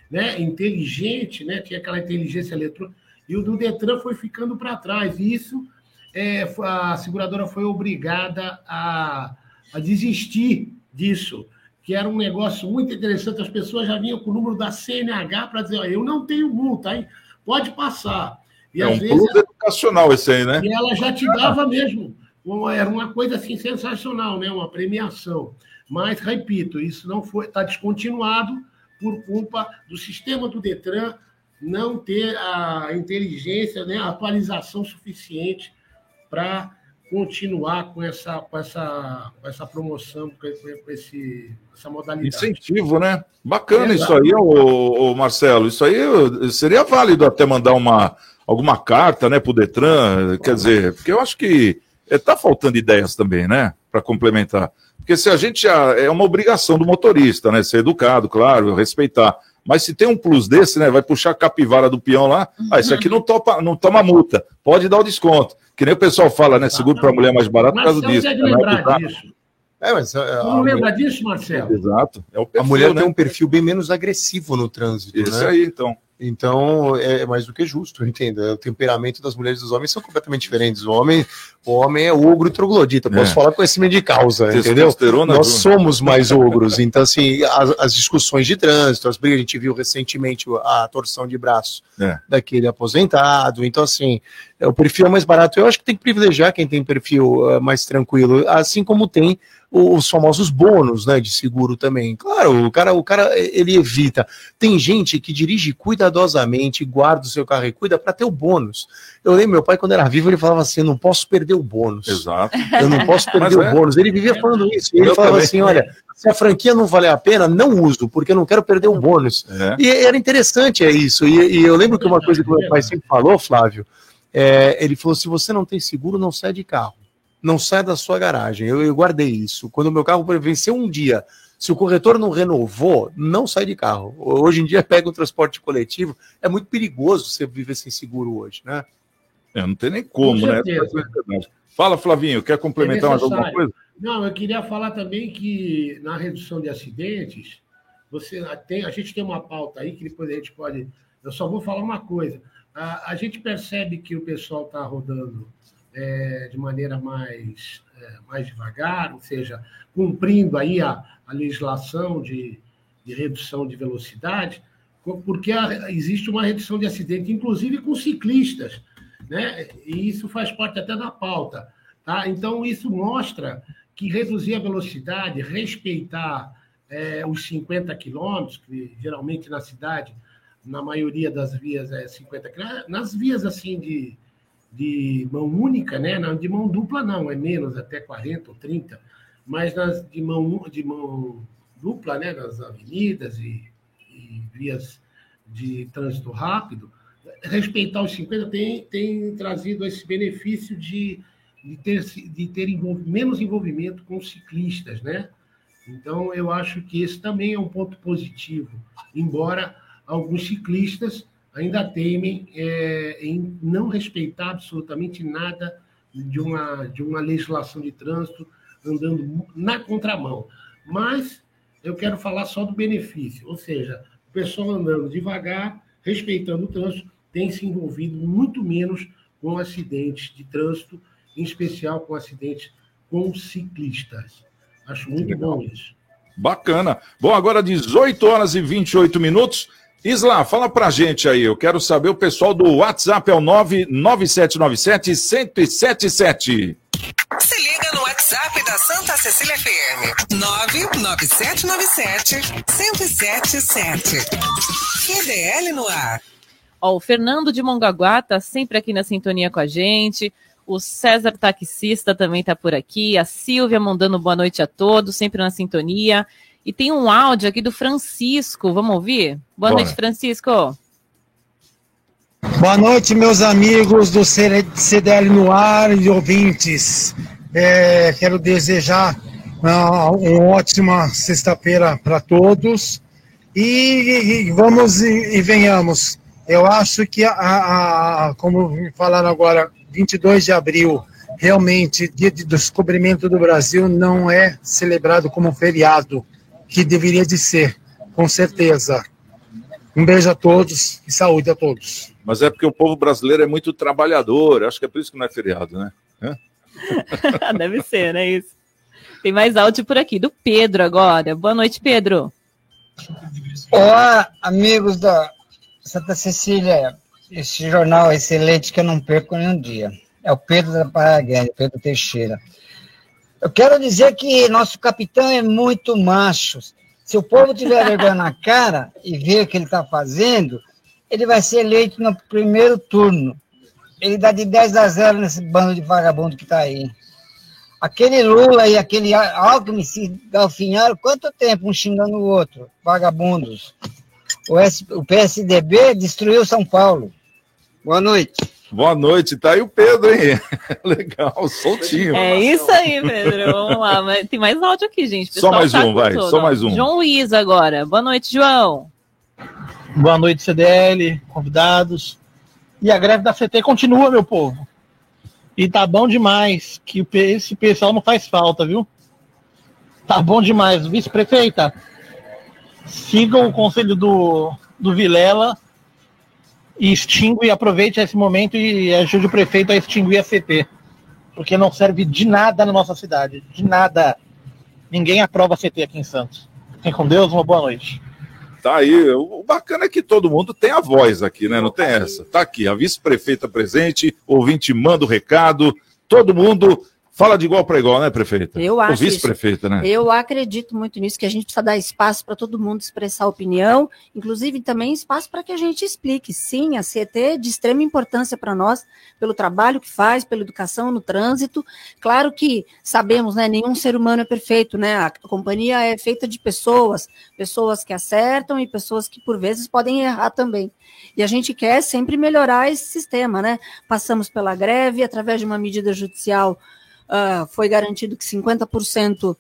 S8: né? inteligente, né? tinha aquela inteligência eletrônica, e o do Detran foi ficando para trás. E isso é, a seguradora foi obrigada a, a desistir disso, que era um negócio muito interessante. As pessoas já vinham com o número da CNH para dizer: "Ó, eu não tenho multa, hein? pode passar. E
S3: É
S8: às
S3: um
S8: vezes
S3: plus educacional esse aí, né?
S8: e ela já te dava mesmo. uma- Era uma coisa assim sensacional, né? Uma premiação. Mas, repito, isso não foi, está descontinuado por culpa do sistema do Detran não ter a inteligência, né, a atualização suficiente para continuar com essa, com essa, com essa promoção, com esse- com esse, essa modalidade.
S3: Incentivo, né? Bacana
S8: Exato.
S3: isso aí, ô, ô, Marcelo. Isso aí seria válido até mandar uma, alguma carta né, para o Detran. Quer dizer, porque eu acho que está faltando ideias também, né? Para complementar. Porque se a gente. É uma obrigação do motorista, né? Ser educado, claro, respeitar. Mas se tem um plus desse, né? Vai puxar a capivara do peão lá. Ah, isso aqui não, topa, não toma multa. Pode dar o desconto. Que nem o pessoal fala, né? Seguro para mulher mais barato por causa disso.
S8: deve
S3: né?
S8: lembrar disso.
S9: É, mas a,
S8: Tu
S9: a
S8: não
S9: mulher,
S8: lembra disso, Marcelo?
S3: Exato. É o
S9: a
S3: perfil,
S9: mulher
S3: né?
S9: tem um perfil bem menos agressivo no trânsito,
S3: Esse
S9: né?
S3: aí, então.
S9: Então, é mais do que justo, eu entendo. O temperamento das mulheres e dos homens são completamente diferentes. O homem, o homem é ogro e troglodita, posso
S3: É.
S9: falar conhecimento de causa, entendeu? Nós somos mais ogros. Então, assim, as, as discussões de trânsito, as brigas, a gente viu recentemente a torção de braço
S3: É.
S9: daquele aposentado. Então, assim, é, o perfil é mais barato. Eu acho que tem que privilegiar quem tem perfil eh, mais tranquilo, assim como tem os famosos bônus, né, de seguro também. Claro, o cara, o cara ele evita. Tem gente que dirige cuidadosamente, guarda o seu carro e cuida para ter o bônus. Eu lembro meu pai quando era vivo ele falava assim, eu não posso perder o bônus.
S3: Exato.
S9: Eu não posso
S3: Mas
S9: perder
S3: é.
S9: o bônus. Ele vivia falando isso. Ele
S3: Eu
S9: falava
S3: também.
S9: assim, olha, se a franquia não valer a pena, não uso, porque eu não quero perder o bônus.
S3: É.
S9: E era interessante é isso. E, e eu lembro que uma coisa que meu pai sempre falou, Flávio, é, ele falou: se você não tem seguro, não sai de carro. Não sai da sua garagem. Eu, eu guardei isso. Quando o meu carro venceu um dia, se o corretor não renovou, não sai de carro. Hoje em dia, pega o transporte coletivo. É muito perigoso você viver sem seguro hoje, né?
S3: É, não tem nem como,
S8: Com
S3: né? Fala, Flavinho, quer complementar mais alguma coisa?
S8: Não, eu queria falar também que na redução de acidentes, você tem, a gente tem uma pauta aí que depois a gente pode. Eu só vou falar uma coisa. A, a gente percebe que o pessoal está rodando é, de maneira mais, é, mais devagar, ou seja, cumprindo aí a, a legislação de, de redução de velocidade, porque a- existe uma redução de acidente, inclusive com ciclistas, né? E isso faz parte até da pauta, tá? Então isso mostra que reduzir a velocidade, respeitar é, os 50 quilômetros, que geralmente na cidade, na maioria das vias é 50 quilômetros, nas vias assim de, de mão única, né? De mão dupla não, é menos, até 40 ou 30, mas nas de mão, de mão dupla, né? Nas avenidas e, e vias de trânsito rápido, respeitar os 50 tem, tem trazido esse benefício de, de ter, de ter envolv- menos envolvimento com ciclistas, né? Então, eu acho que esse também é um ponto positivo, embora alguns ciclistas ainda temem é, em não respeitar absolutamente nada de uma, de uma legislação de trânsito andando na contramão. Mas eu quero falar só do benefício, ou seja, o pessoal andando devagar, respeitando o trânsito, tem se envolvido muito menos com acidentes de trânsito, em especial com acidentes com ciclistas. Acho muito bom isso.
S3: Bacana. Bom, agora 18 horas e 28 minutos. Isla, fala pra gente aí. Eu quero saber o pessoal do WhatsApp é o 99797 1077.
S5: Se liga no WhatsApp da Santa Cecília FM. 99797 1077. QDL no ar.
S4: Ó, o Fernando de Mongaguá tá sempre aqui na sintonia com a gente. O César Taxista também tá por aqui. A Silvia mandando boa noite a todos, sempre na sintonia. E tem um áudio aqui do Francisco. Vamos ouvir? Boa
S10: Bora.
S4: noite, Francisco.
S10: Boa noite, meus amigos do CDL no ar e ouvintes. É, quero desejar ah, uma ótima sexta-feira para todos. E, e vamos e, e venhamos. Eu acho que, a, a- a- como falaram agora, 22 de abril, realmente, dia de descobrimento do Brasil, não é celebrado como feriado, que deveria de ser, com certeza. Um beijo a todos e saúde a todos.
S3: Mas é porque o povo brasileiro é muito trabalhador. Acho que é por isso que não é feriado, né? (laughs)
S4: Deve ser, né? Isso. Tem mais áudio por aqui, do Pedro agora. Boa noite, Pedro.
S11: Olá, amigos da Santa Cecília, esse jornal excelente que eu não perco nenhum dia. É o Pedro da Grande, Pedro Teixeira. Eu quero dizer que nosso capitão é muito macho. Se o povo tiver vergonha na cara e ver o que ele está fazendo, ele vai ser eleito no primeiro turno. Ele dá de 10 a 0 nesse bando de vagabundo que está aí. Aquele Lula e aquele Alckmin se galfinharam quanto tempo um xingando o outro? Vagabundos. O, S- o PSDB destruiu São Paulo. Boa noite.
S3: Boa noite, tá aí o Pedro, hein? (laughs) Legal, soltinho.
S4: É isso aí, Pedro. Vamos lá. Mas tem mais áudio aqui, gente. O
S3: Só mais um, vai,
S4: tudo,
S3: só mais um.
S4: João Luiz agora. Boa noite, João.
S12: Boa noite, CDL, convidados. E a greve da CT continua, meu povo. E tá bom demais, que esse pessoal não faz falta, viu? Tá bom demais. Vice-prefeita, sigam o conselho do, do Vilela e extingue, aproveite esse momento e ajude o prefeito a extinguir a CT. Porque não serve de nada na nossa cidade. De nada. Ninguém aprova a CT aqui em Santos. Fiquem com Deus, uma boa noite.
S3: Tá aí. O bacana é que todo mundo tem a voz aqui, né? Não tem essa. Tá aqui, a vice-prefeita presente, ouvinte manda o recado, todo mundo Fala de igual para igual, né, prefeita?
S7: Eu acho.
S3: Vice-prefeita, né?
S7: Eu acredito muito nisso, que a gente precisa dar espaço para todo mundo expressar opinião, inclusive também espaço para que a gente explique. Sim, a CET é de extrema importância para nós, pelo trabalho que faz, pela educação no trânsito. Claro que sabemos, né, nenhum ser humano é perfeito, né? A companhia é feita de pessoas, pessoas que acertam e pessoas que por vezes podem errar também. E a gente quer sempre melhorar esse sistema, né? Passamos pela greve através de uma medida judicial uh, foi garantido que 50%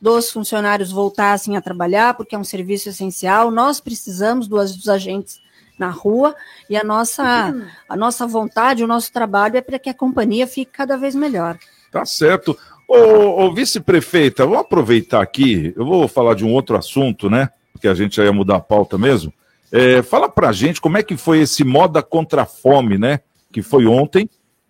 S7: dos funcionários voltassem a trabalhar, porque é um serviço essencial. Nós precisamos dos, dos agentes na rua e a nossa, a nossa vontade, o nosso trabalho é para que a companhia fique cada vez melhor.
S3: Tá certo. Ô, ô vice-prefeita, vamos aproveitar aqui, eu vou falar de um outro assunto, né? Porque a gente ia mudar a pauta mesmo. É, fala pra gente como é que foi esse Moda contra a Fome, né? Que foi ontem,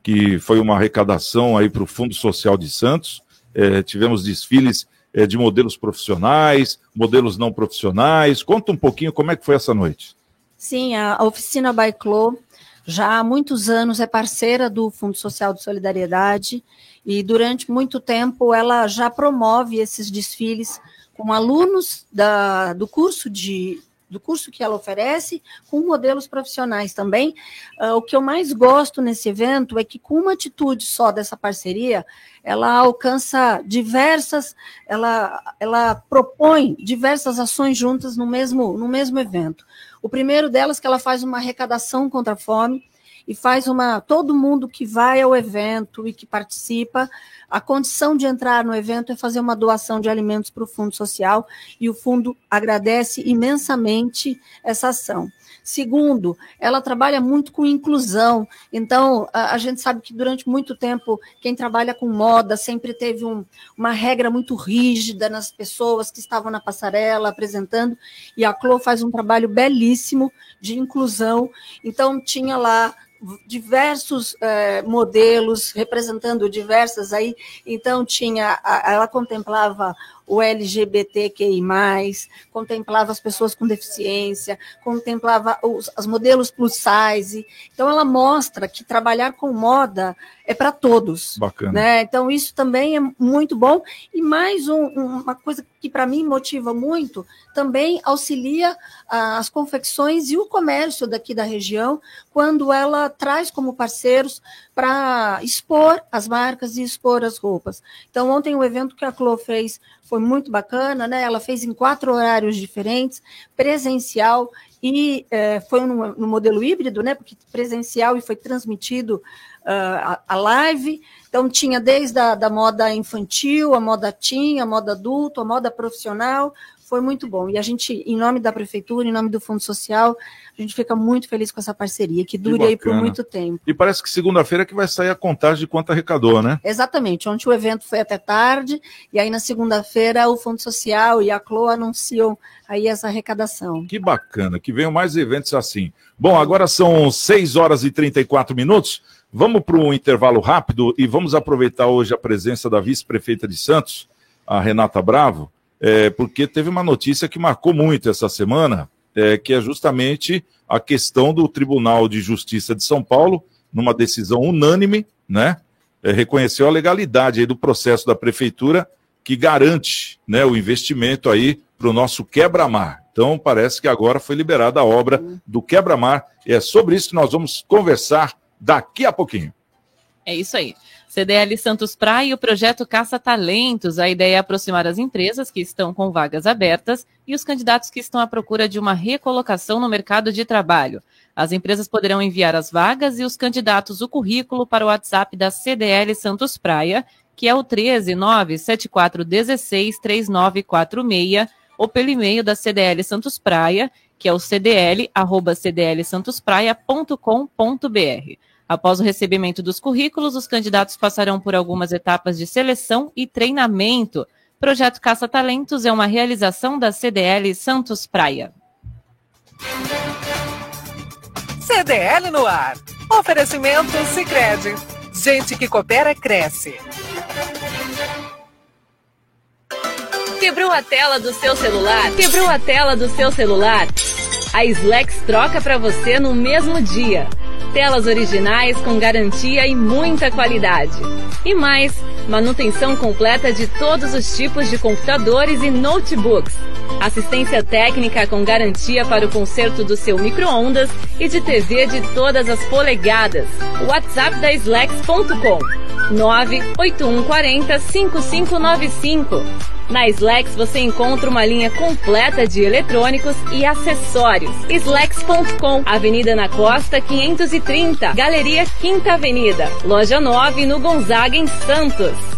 S3: que foi uma arrecadação aí para o Fundo Social de Santos. É, tivemos desfiles é, de modelos profissionais, modelos não profissionais. Conta um pouquinho como é que foi essa noite.
S7: Sim, a oficina Baiclô já há muitos anos é parceira do Fundo Social de Solidariedade e durante muito tempo ela já promove esses desfiles com alunos da, do curso de do curso que ela oferece, com modelos profissionais também. Uh, o que eu mais gosto nesse evento é que, com uma atitude só dessa parceria, ela alcança diversas, ela, ela propõe diversas ações juntas no mesmo, no mesmo evento. O primeiro delas é que ela faz uma arrecadação contra a fome, e faz uma. Todo mundo que vai ao evento e que participa, a condição de entrar no evento é fazer uma doação de alimentos para o Fundo Social e o Fundo agradece imensamente essa ação. Segundo, ela trabalha muito com inclusão. Então, a, a, gente sabe que durante muito tempo, quem trabalha com moda sempre teve um, uma regra muito rígida nas pessoas que estavam na passarela apresentando, e a Clô faz um trabalho belíssimo de inclusão. Então, tinha lá diversos é, modelos representando diversas aí então tinha ela contemplava o LGBTQI+, contemplava as pessoas com deficiência, contemplava os, os modelos plus size. Então, ela mostra que trabalhar com moda é para todos.
S3: Bacana.
S7: Né? Então, isso também é muito bom. E mais um, uma coisa que para mim motiva muito, também auxilia ah, as confecções e o comércio daqui da região, quando ela traz como parceiros para expor as marcas e expor as roupas. Então, ontem o evento que a Clô fez foi muito bacana, né? Ela fez em quatro horários diferentes, presencial e é, foi no, no, modelo híbrido, né? Porque presencial e foi transmitido uh, a, a, live. Então, tinha desde a da moda infantil, a moda teen, a moda adulto, a moda profissional, foi muito bom. E a gente, em nome da prefeitura, em nome do Fundo Social, a gente fica muito feliz com essa parceria, que dure que aí por muito tempo.
S3: E parece que segunda-feira é que vai sair a contagem de quanto arrecadou, né?
S7: Exatamente. Ontem o evento foi até tarde, e aí na segunda-feira o Fundo Social e a CLO anunciam aí essa arrecadação.
S3: Que bacana, que venham mais eventos assim. Bom, agora são 6 horas e 34 minutos. Vamos para um intervalo rápido e vamos aproveitar hoje a presença da vice-prefeita de Santos, a Renata Bravo, é, porque teve uma notícia que marcou muito essa semana, é, que é justamente a questão do Tribunal de Justiça de São Paulo, numa decisão unânime, né, é, reconheceu a legalidade do processo da prefeitura que garante né, o investimento aí para o nosso quebra-mar. Então, parece que agora foi liberada a obra do quebra-mar. É sobre isso que nós vamos conversar daqui a pouquinho.
S4: É isso aí. CDL Santos Praia e o projeto Caça Talentos. A ideia é aproximar as empresas que estão com vagas abertas e os candidatos que estão à procura de uma recolocação no mercado de trabalho. As empresas poderão enviar as vagas e os candidatos o currículo para o WhatsApp da CDL Santos Praia, que é o 13974163946, ou pelo e-mail da CDL Santos Praia, que é o cdl@cdlsantospraia.com.br. Após o recebimento dos currículos, os candidatos passarão por algumas etapas de seleção e treinamento. Projeto Caça Talentos é uma realização da CDL Santos Praia.
S5: CDL no ar. Oferecimento Sicredi. Gente que coopera cresce.
S13: Quebrou a tela do seu celular? Quebrou a tela do seu celular? A Slex troca para você no mesmo dia. Telas originais com garantia e muita qualidade. E mais, manutenção completa de todos os tipos de computadores e notebooks. Assistência técnica com garantia para o conserto do seu micro-ondas e de TV de todas as polegadas. WhatsApp da Slex.com 98140 5595. Na Slex você encontra uma linha completa de eletrônicos e acessórios. Slex.com, Avenida na Costa 530, Galeria Quinta Avenida, Loja 9 no Gonzaga em Santos.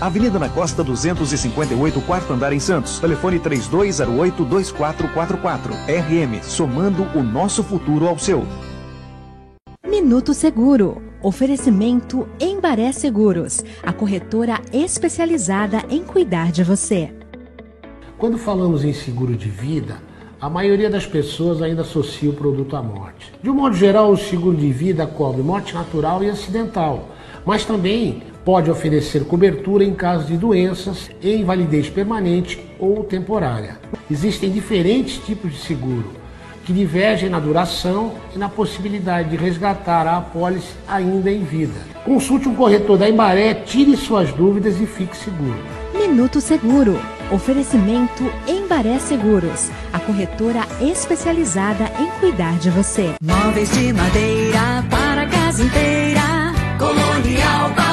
S14: Avenida na Costa 258, quarto andar em Santos. Telefone 3208-2444. RM, somando o nosso futuro ao seu.
S15: Minuto Seguro. Oferecimento Embaré Seguros, a corretora especializada em cuidar de você.
S8: Quando falamos em seguro de vida, a maioria das pessoas ainda associa o produto à morte. De um modo geral, o seguro de vida cobre morte natural e acidental, mas também pode oferecer cobertura em caso de doenças e invalidez permanente ou temporária. Existem diferentes tipos de seguro que divergem na duração e na possibilidade de resgatar a apólice ainda em vida. Consulte um corretor da Embaré, tire suas dúvidas e fique seguro.
S15: Minuto Seguro. Oferecimento Embaré Seguros, a corretora especializada em cuidar de você.
S16: Móveis de madeira para a casa inteira. Colonial.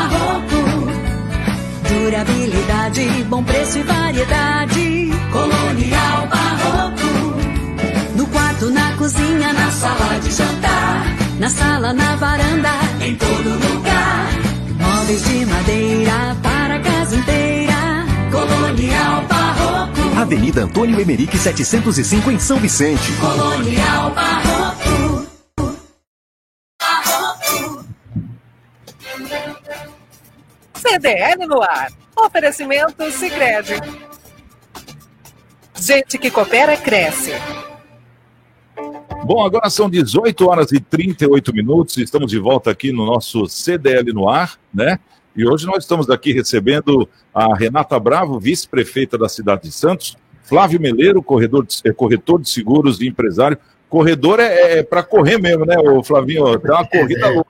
S16: Durabilidade, bom preço e variedade. Colonial Barroco. No quarto, na cozinha, na sala de jantar. Na sala, na varanda, em todo lugar. Móveis de madeira para a casa inteira. Colonial Barroco.
S2: Avenida Antônio Emerick 705 em São Vicente.
S16: Colonial Barroco.
S5: CDL no ar. Oferecimento Sicredi. Gente que coopera cresce.
S3: Bom, agora são 18 horas e 38 minutos. Estamos de volta aqui no nosso CDL no ar, né? E hoje nós estamos aqui recebendo a Renata Bravo, vice-prefeita da cidade de Santos, Flávio Meleiro, corredor de, é, corretor de seguros e empresário. Corredor é, é para correr mesmo, né, o Flavinho? Tem uma corrida louca.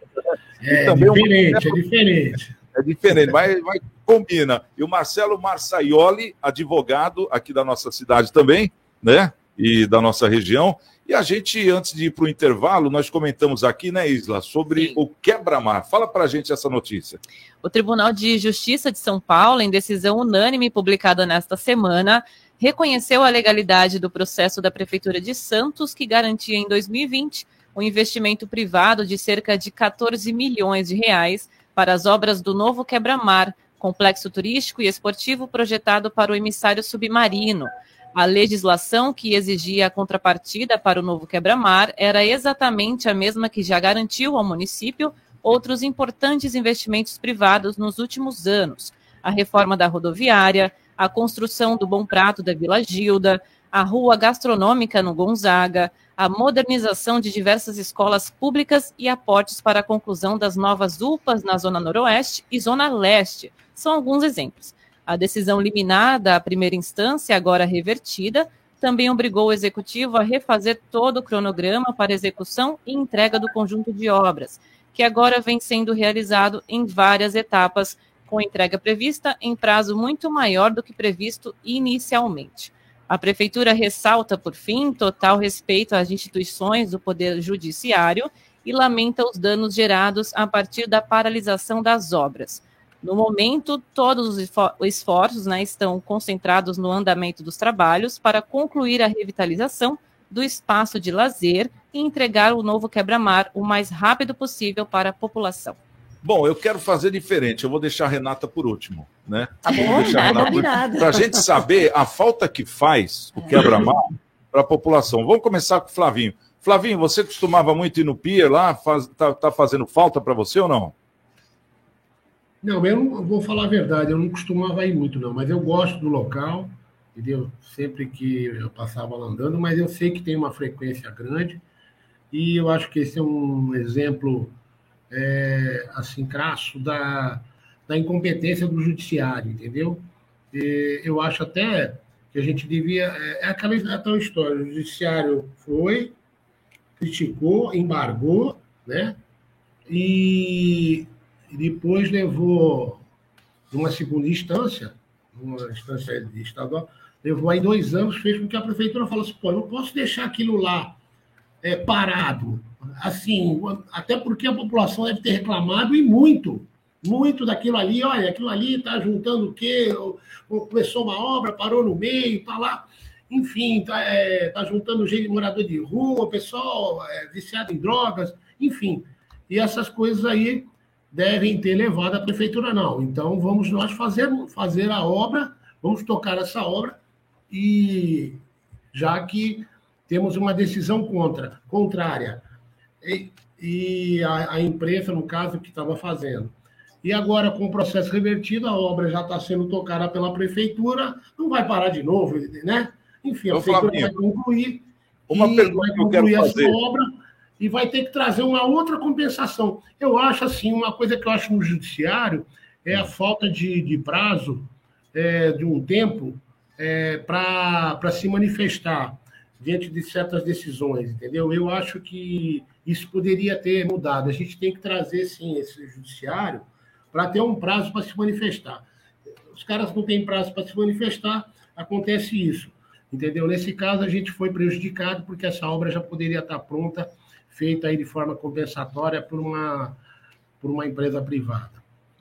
S3: Né?
S8: É diferente, é diferente.
S3: É diferente, mas, mas combina. E o Marcelo Marçaioli, advogado aqui da nossa cidade também, né? E da nossa região. E a gente, antes de ir para o intervalo, nós comentamos aqui, né, Isla, sobre Sim. o quebra-mar. Fala para a gente essa notícia.
S4: O Tribunal de Justiça de São Paulo, em decisão unânime publicada nesta semana, reconheceu a legalidade do processo da Prefeitura de Santos, que garantia em 2020 um investimento privado de cerca de 14 milhões de reais para as obras do novo quebra-mar, complexo turístico e esportivo projetado para o emissário submarino. A legislação que exigia a contrapartida para o novo quebra-mar era exatamente a mesma que já garantiu ao município outros importantes investimentos privados nos últimos anos: a reforma da rodoviária, a construção do Bom Prato da Vila Gilda, a rua gastronômica no Gonzaga, a modernização de diversas escolas públicas e aportes para a conclusão das novas UPAs na Zona Noroeste e Zona Leste. São alguns exemplos. A decisão liminar da primeira instância, agora revertida, também obrigou o executivo a refazer todo o cronograma para execução e entrega do conjunto de obras, que agora vem sendo realizado em várias etapas, com entrega prevista em prazo muito maior do que previsto inicialmente. A Prefeitura ressalta, por fim, total respeito às instituições do Poder Judiciário e lamenta os danos gerados a partir da paralisação das obras. No momento, todos os esforços né, estão concentrados no andamento dos trabalhos para concluir a revitalização, do espaço de lazer e entregar o novo quebra-mar o mais rápido possível para a população.
S3: Bom, eu quero fazer diferente. Eu vou deixar a Renata por último, né?
S7: Tá bom, tá.
S3: Para a gente saber a falta que faz o quebra-mar para a população. Vamos começar com o Flavinho. Flavinho, você costumava muito ir no pier lá? Faz, tá, tá fazendo falta para você ou não?
S8: Não, eu não vou falar a verdade, eu não costumava ir muito, não, mas eu gosto do local, entendeu? Sempre que eu passava lá andando, mas eu sei que tem uma frequência grande e eu acho que esse é um exemplo é, assim crasso da, da incompetência do judiciário, entendeu? E eu acho até que a gente devia é, é aquela, é aquela história, o judiciário foi, criticou, embargou, né? E depois levou, numa segunda instância, numa instância estadual, levou aí dois anos, fez com que a prefeitura falasse, pô, eu não posso deixar aquilo lá é, parado. Assim, até porque a população deve ter reclamado e muito, muito daquilo ali, olha, aquilo ali está juntando o quê? Começou uma obra, parou no meio, está lá enfim, está é, tá juntando gente morador de rua, pessoal é, viciado em drogas, enfim. E essas coisas aí devem ter levado à prefeitura, não. Então, vamos nós fazer, fazer a obra, vamos tocar essa obra, e já que temos uma decisão contra, contrária, e, e a, a empresa, no caso, que estava fazendo. E agora, com o processo revertido, a obra já está sendo tocada pela prefeitura, não vai parar de novo, né? Enfim, a prefeitura vai concluir.
S3: Uma pergunta
S8: vai
S3: que eu quero fazer.
S8: obra e vai ter que trazer uma outra compensação. Eu acho assim, uma coisa que eu acho no judiciário é a falta de, de prazo é, de um tempo é, para se manifestar diante de certas decisões, entendeu? Eu acho que isso poderia ter mudado. A gente tem que trazer, sim, esse judiciário para ter um prazo para se manifestar. Os caras não têm prazo para se manifestar, acontece isso, entendeu? Nesse caso, a gente foi prejudicado porque essa obra já poderia estar pronta feita aí de forma compensatória por uma, por uma empresa privada.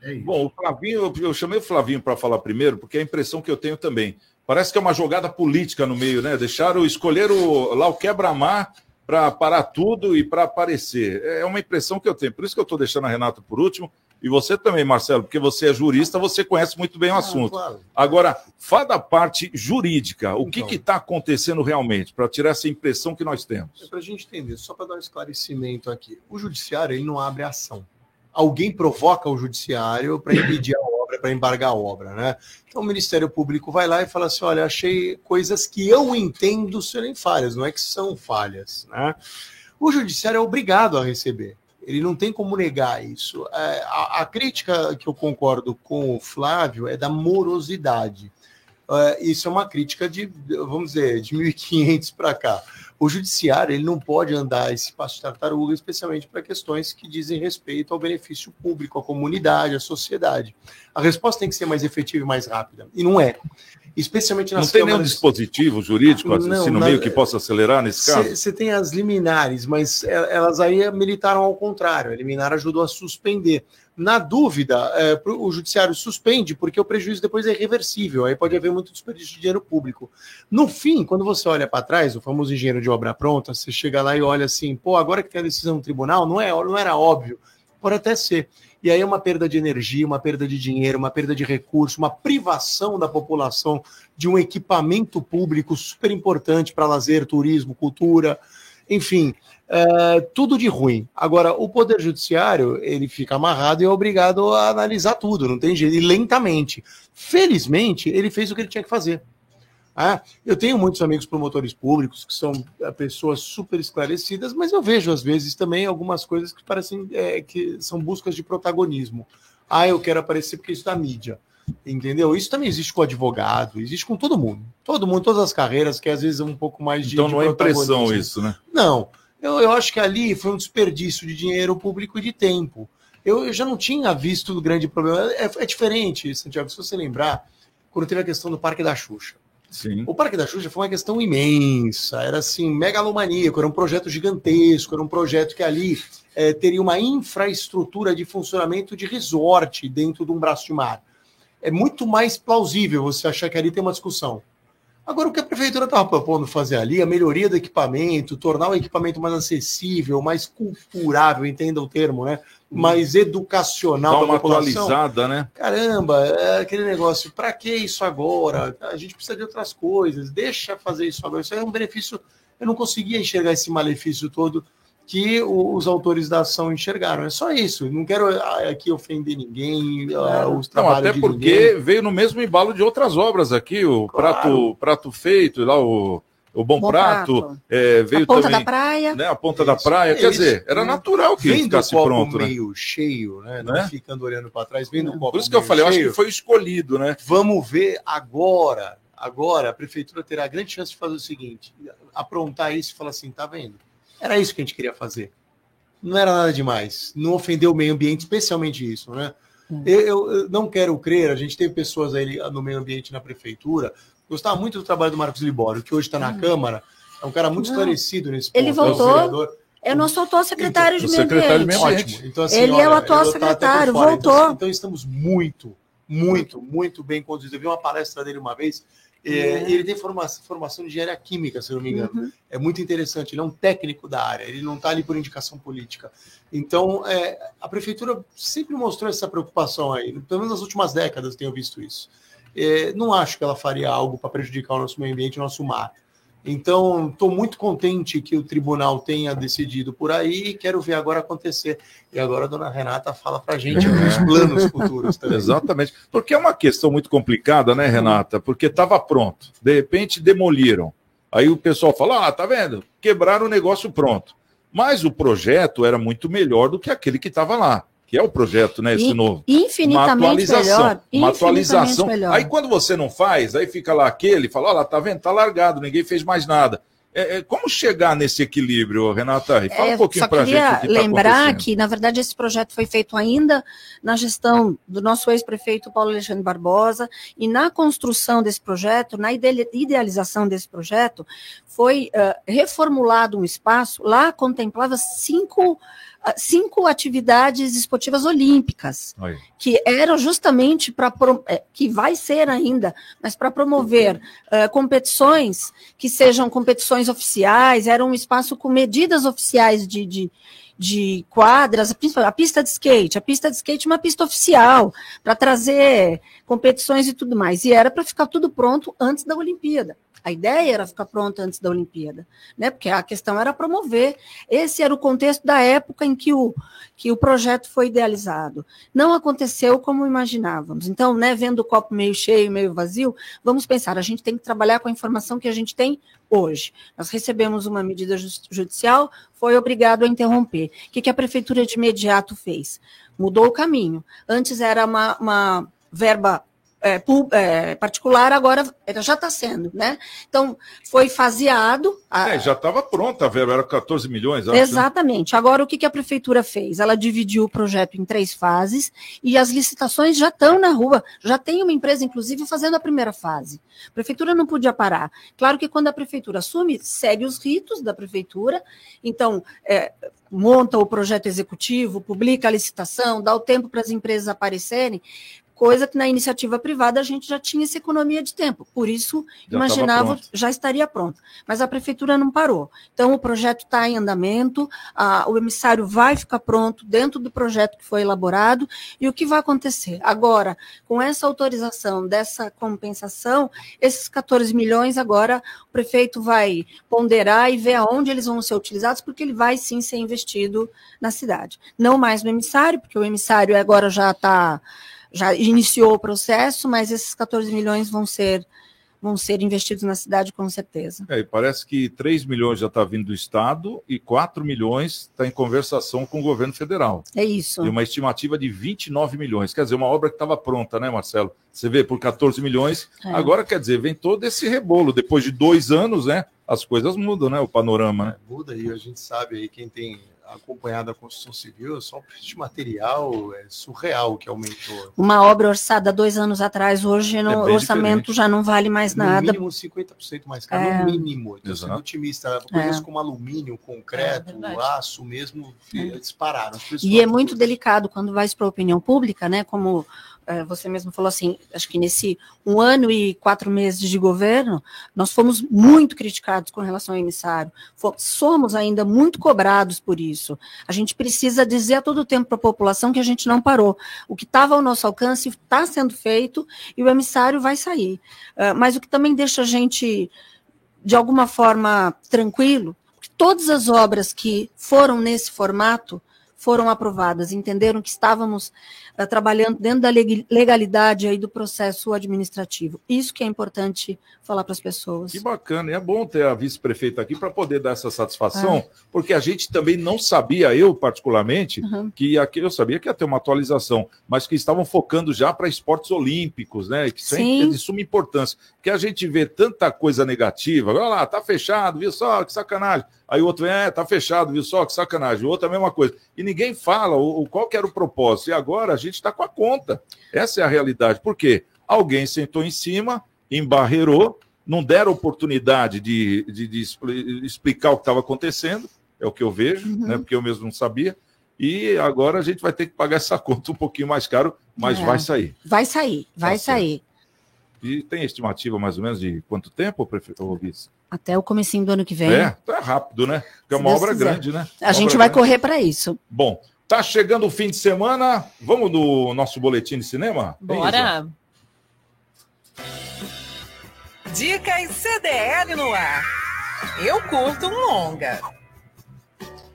S8: É isso.
S3: Bom, o Flavinho, eu chamei o Flavinho para falar primeiro, porque é a impressão que eu tenho também. Parece que é uma jogada política no meio, né? Deixaram escolher o, lá o quebra-mar para parar tudo e para aparecer. É uma impressão que eu tenho. Por isso que eu estou deixando a Renata por último, e você também, Marcelo, porque você é jurista, você conhece muito bem o assunto. Claro. Agora, fala da parte jurídica. O então, que está acontecendo realmente, para tirar essa impressão que nós temos?
S9: É para a gente entender, só para dar um esclarecimento aqui. O judiciário ele não abre ação. Alguém provoca o judiciário para impedir a para embargar a obra, né? Então o Ministério Público vai lá e fala assim: olha, achei coisas que eu entendo serem falhas, não é que são falhas, né? O judiciário é obrigado a receber. Ele não tem como negar isso. É, a, a, crítica que eu concordo com o Flávio é da morosidade. É, isso é uma crítica de, vamos dizer, de 1500 para cá. O judiciário ele não pode andar esse passo de tartaruga, especialmente para questões que dizem respeito ao benefício público, à comunidade, à sociedade. A resposta tem que ser mais efetiva e mais rápida. E não é especialmente nas
S3: Não tem câmaras... nenhum dispositivo jurídico assim, não, no na... meio que possa acelerar nesse caso?
S9: Você tem as liminares, mas elas aí militaram ao contrário. A liminar ajudou a suspender. Na dúvida, é, o judiciário suspende, porque o prejuízo depois é irreversível, aí pode haver muito desperdício de dinheiro público. No fim, quando você olha para trás, o famoso engenheiro de obra pronta, você chega lá e olha assim, pô, agora que tem a decisão do tribunal, não, é, não era óbvio. Pode até ser. E aí é uma perda de energia, uma perda de dinheiro, uma perda de recurso, uma privação da população de um equipamento público super importante para lazer, turismo, cultura, enfim, é, tudo de ruim. Agora, o Poder Judiciário, ele fica amarrado e é obrigado a analisar tudo, não tem jeito, e lentamente. Felizmente, ele fez o que ele tinha que fazer. Ah, eu tenho muitos amigos promotores públicos que são é, pessoas super esclarecidas, mas eu vejo às vezes também algumas coisas que parecem é, que são buscas de protagonismo. Ah, eu quero aparecer porque isso da mídia. Entendeu? Isso também existe com advogado, existe com todo mundo. Todo mundo, todas as carreiras, que às vezes é um pouco mais de.
S3: Então não
S9: de
S3: é impressão isso, né?
S9: Não. Eu, eu acho que ali foi um desperdício de dinheiro público e de tempo. Eu, eu já não tinha visto o grande problema. É, é diferente, Santiago, se você lembrar, quando teve a questão do Parque da Xuxa.
S3: Sim.
S9: O Parque da Xuxa foi uma questão imensa, era assim, megalomaníaco, era um projeto gigantesco, era um projeto que ali é, teria uma infraestrutura de funcionamento de resort dentro de um braço de mar. É muito mais plausível você achar que ali tem uma discussão. Agora, o que a prefeitura estava propondo fazer ali, a melhoria do equipamento, tornar o equipamento mais acessível, mais culturável, entenda o termo, né? Mais educacional
S3: Dá uma
S9: população.
S3: atualizada, né?
S9: Caramba, é aquele negócio, para que isso agora? A gente precisa de outras coisas, deixa fazer isso agora. Isso é um benefício. Eu não conseguia enxergar esse malefício todo que o- os autores da ação enxergaram. É só isso. Não quero ah, aqui ofender ninguém, ah, os
S3: Não,
S9: trabalhos
S3: até
S9: de
S3: porque
S9: ninguém.
S3: veio no mesmo embalo de outras obras aqui, o
S9: Claro.
S3: prato, prato feito, lá o, o bom,
S7: Bom
S3: prato,
S7: Prato.
S3: é, veio
S7: a ponta
S3: também
S7: da praia.
S3: né, a ponta da praia. Quer
S9: Eles-
S3: dizer, era natural que
S9: Vem do
S3: ficasse
S9: copo
S3: pronto, né?
S9: meio cheio, né? Não
S3: Né?
S9: ficando olhando para trás, vem do copo
S3: Por isso que eu falei, eu acho
S9: cheio.
S3: que foi escolhido, né?
S9: Vamos ver agora. Agora a prefeitura terá a grande chance de fazer o seguinte: aprontar isso e falar assim, tá vendo? Era isso que a gente queria fazer. Não era nada demais. Não ofender o meio ambiente, especialmente isso, né? Eu, eu- eu não quero crer, a gente teve pessoas aí no meio ambiente na prefeitura. Gostava muito do trabalho do Marcos Libório, que hoje está na Câmara. É um cara muito
S7: Não.
S9: esclarecido nesse ponto.
S7: Ele
S9: é o
S7: voltou.
S9: vereador.
S7: É nosso atual secretário
S9: Então,
S7: de
S9: o
S7: meio
S9: secretário
S7: ambiente.
S9: de meio ambiente. Ótimo. Então, assim,
S7: Ele é
S9: olha,
S7: o atual
S9: eu por
S7: secretário,
S9: fora.
S7: voltou.
S9: Então, então estamos muito, muito, muito bem conduzidos. Eu vi uma palestra dele uma vez. É,
S7: É.
S9: Ele tem formação, formação de engenharia química, se não me engano.
S7: Uhum.
S9: É muito interessante. Ele é um técnico da área. Ele não está ali por indicação política. Então, é, a prefeitura sempre mostrou essa preocupação aí. Pelo menos nas últimas décadas tenho visto isso. É, não acho que ela faria algo para prejudicar o nosso meio ambiente, o nosso mar. Então, estou muito contente que o tribunal tenha decidido por aí e quero ver agora acontecer. E agora a dona Renata fala para a gente os planos futuros também.
S3: Exatamente. Porque é uma questão muito complicada, né, Renata? Porque estava pronto. De repente demoliram. Aí o pessoal fala: ah, tá vendo? Quebraram o negócio pronto. Mas o projeto era muito melhor do que aquele que estava lá, que é o projeto, né? Esse
S7: In-
S3: novo.
S7: infinitamente melhor,
S3: Uma atualização.
S7: melhor.
S3: Aí quando você não faz, aí fica lá aquele, fala: olha lá, tá vendo? Tá largado, ninguém fez mais nada. É, é, como chegar nesse equilíbrio, Renata? Fala
S7: É,
S3: um pouquinho
S7: só
S3: pra gente.
S7: queria
S3: o que tá
S7: lembrar
S3: acontecendo.
S7: que, na verdade, esse projeto foi feito ainda na gestão do nosso ex-prefeito Paulo Alexandre Barbosa, e na construção desse projeto, na ide- idealização desse projeto, foi eh, reformulado um espaço, lá contemplava cinco, cinco atividades esportivas olímpicas
S3: Aí.
S7: que eram justamente para que vai ser ainda, mas para promover eh, competições que sejam competições oficiais, era um espaço com medidas oficiais de, de, de quadras, a pista de skate, a pista de skate é uma pista oficial para trazer competições e tudo mais, e era para ficar tudo pronto antes da Olimpíada. A ideia era ficar pronta antes da Olimpíada, né? Porque a questão era promover. Esse era o contexto da época em que o, que o projeto foi idealizado. Não aconteceu como imaginávamos. Então, né, vendo o copo meio cheio, meio vazio, vamos pensar, a gente tem que trabalhar com a informação que a gente tem hoje. Nós recebemos uma medida judicial, foi obrigado a interromper. O que, que a prefeitura de imediato fez? Mudou o caminho. Antes era uma, uma verba é, é, particular, agora já está sendo, né? Então, foi faseado. a-
S3: É, já estava pronta a verba, era 14 milhões. acho, né?
S7: Exatamente. Agora, o que, que a prefeitura fez? Ela dividiu o projeto em três fases e as licitações já estão na rua. Já tem uma empresa, inclusive, fazendo a primeira fase. A prefeitura não podia parar. Claro que quando a prefeitura assume, segue os ritos da prefeitura. Então, é, monta o projeto executivo, publica a licitação, dá o tempo para as empresas aparecerem. Coisa que na iniciativa privada a gente já tinha essa economia de tempo. Por isso,
S17: Já
S7: imaginava já estaria pronto. Mas a prefeitura não parou. Então, o projeto está em andamento, a- o emissário vai ficar pronto dentro do projeto que foi elaborado. E o que vai acontecer? Agora, com essa autorização dessa compensação, esses 14 milhões, agora o prefeito vai ponderar e ver aonde eles vão ser utilizados, porque ele vai sim ser investido na cidade. Não mais no emissário, porque o emissário agora já está já iniciou o processo, mas esses 14 milhões vão ser vão ser investidos na cidade com certeza.
S3: É, e parece que 3 milhões já está vindo do Estado e 4 milhões está em conversação com o governo federal.
S7: É isso.
S3: E uma estimativa de 29 milhões. Quer dizer, uma obra que estava pronta, né, Marcelo? Você vê, por 14 milhões.
S7: É.
S3: Agora, quer dizer, vem todo esse rebolo. Depois de dois anos, né? As coisas mudam, né? O panorama, né?
S9: Muda e a gente sabe aí, quem tem acompanhado a construção civil, só o preço de material é surreal que aumentou.
S7: Uma obra orçada dois anos atrás, hoje no
S9: É bem
S7: orçamento
S9: diferente.
S7: já não vale mais
S9: No
S7: nada.
S9: mínimo 50% mais caro,
S7: É.
S9: no mínimo. Então, sendo otimista, coisas
S7: É.
S9: como alumínio, concreto,
S7: É
S9: aço mesmo, eh, dispararam.
S7: E é muito delicado quando vai para a opinião pública, né? Como você mesmo falou assim, acho que nesse um ano e quatro meses de governo, nós fomos muito criticados com relação ao emissário. Somos ainda muito cobrados por isso. A gente precisa dizer a todo tempo para a população que a gente não parou. O que estava ao nosso alcance está sendo feito e o emissário vai sair. Eh, Mas o que também deixa a gente, de alguma forma, tranquilo, que todas as obras que foram nesse formato foram aprovadas, entenderam que estávamos trabalhando dentro da leg- legalidade aí do processo administrativo. Isso que é importante falar para as pessoas.
S3: Que bacana, e é bom ter a vice-prefeita aqui para poder dar essa satisfação,
S7: É.
S3: porque a gente também não sabia, eu particularmente,
S7: Uhum.
S3: que aqui eu sabia que ia ter uma atualização, mas que estavam focando já para esportes olímpicos, né? Que isso é
S7: Sim.
S3: de suma importância, porque a gente vê tanta coisa negativa, olha lá, tá fechado, viu só, que sacanagem. Aí o outro vem, é, tá fechado, viu só, que sacanagem. O outro é a mesma coisa. E ninguém fala o, o- qual que era o propósito. E agora a gente está com a conta. Essa é a realidade. Por quê? Alguém sentou em cima, embarreirou, não deram oportunidade de, de- de expli- explicar o que estava acontecendo, é o que eu vejo,
S7: Uhum.
S3: né, porque eu mesmo não sabia. E agora a gente vai ter que pagar essa (laughs) conta um pouquinho mais caro, mas
S7: É.
S3: vai sair.
S7: Vai sair, vai
S3: Tá certo.
S7: sair.
S3: E tem estimativa mais ou menos de quanto tempo, prefeito vice?
S7: Até o comecinho do ano que vem.
S3: É, tá rápido, né? Porque é uma
S7: Deus
S3: obra
S7: quiser.
S3: grande, né?
S7: A
S3: Uma
S7: gente vai
S3: grande.
S7: correr para isso.
S3: Bom, tá chegando o fim de semana. Vamos no nosso boletim de cinema?
S4: Bora!
S5: Dicas CDL no ar. Eu curto um longa.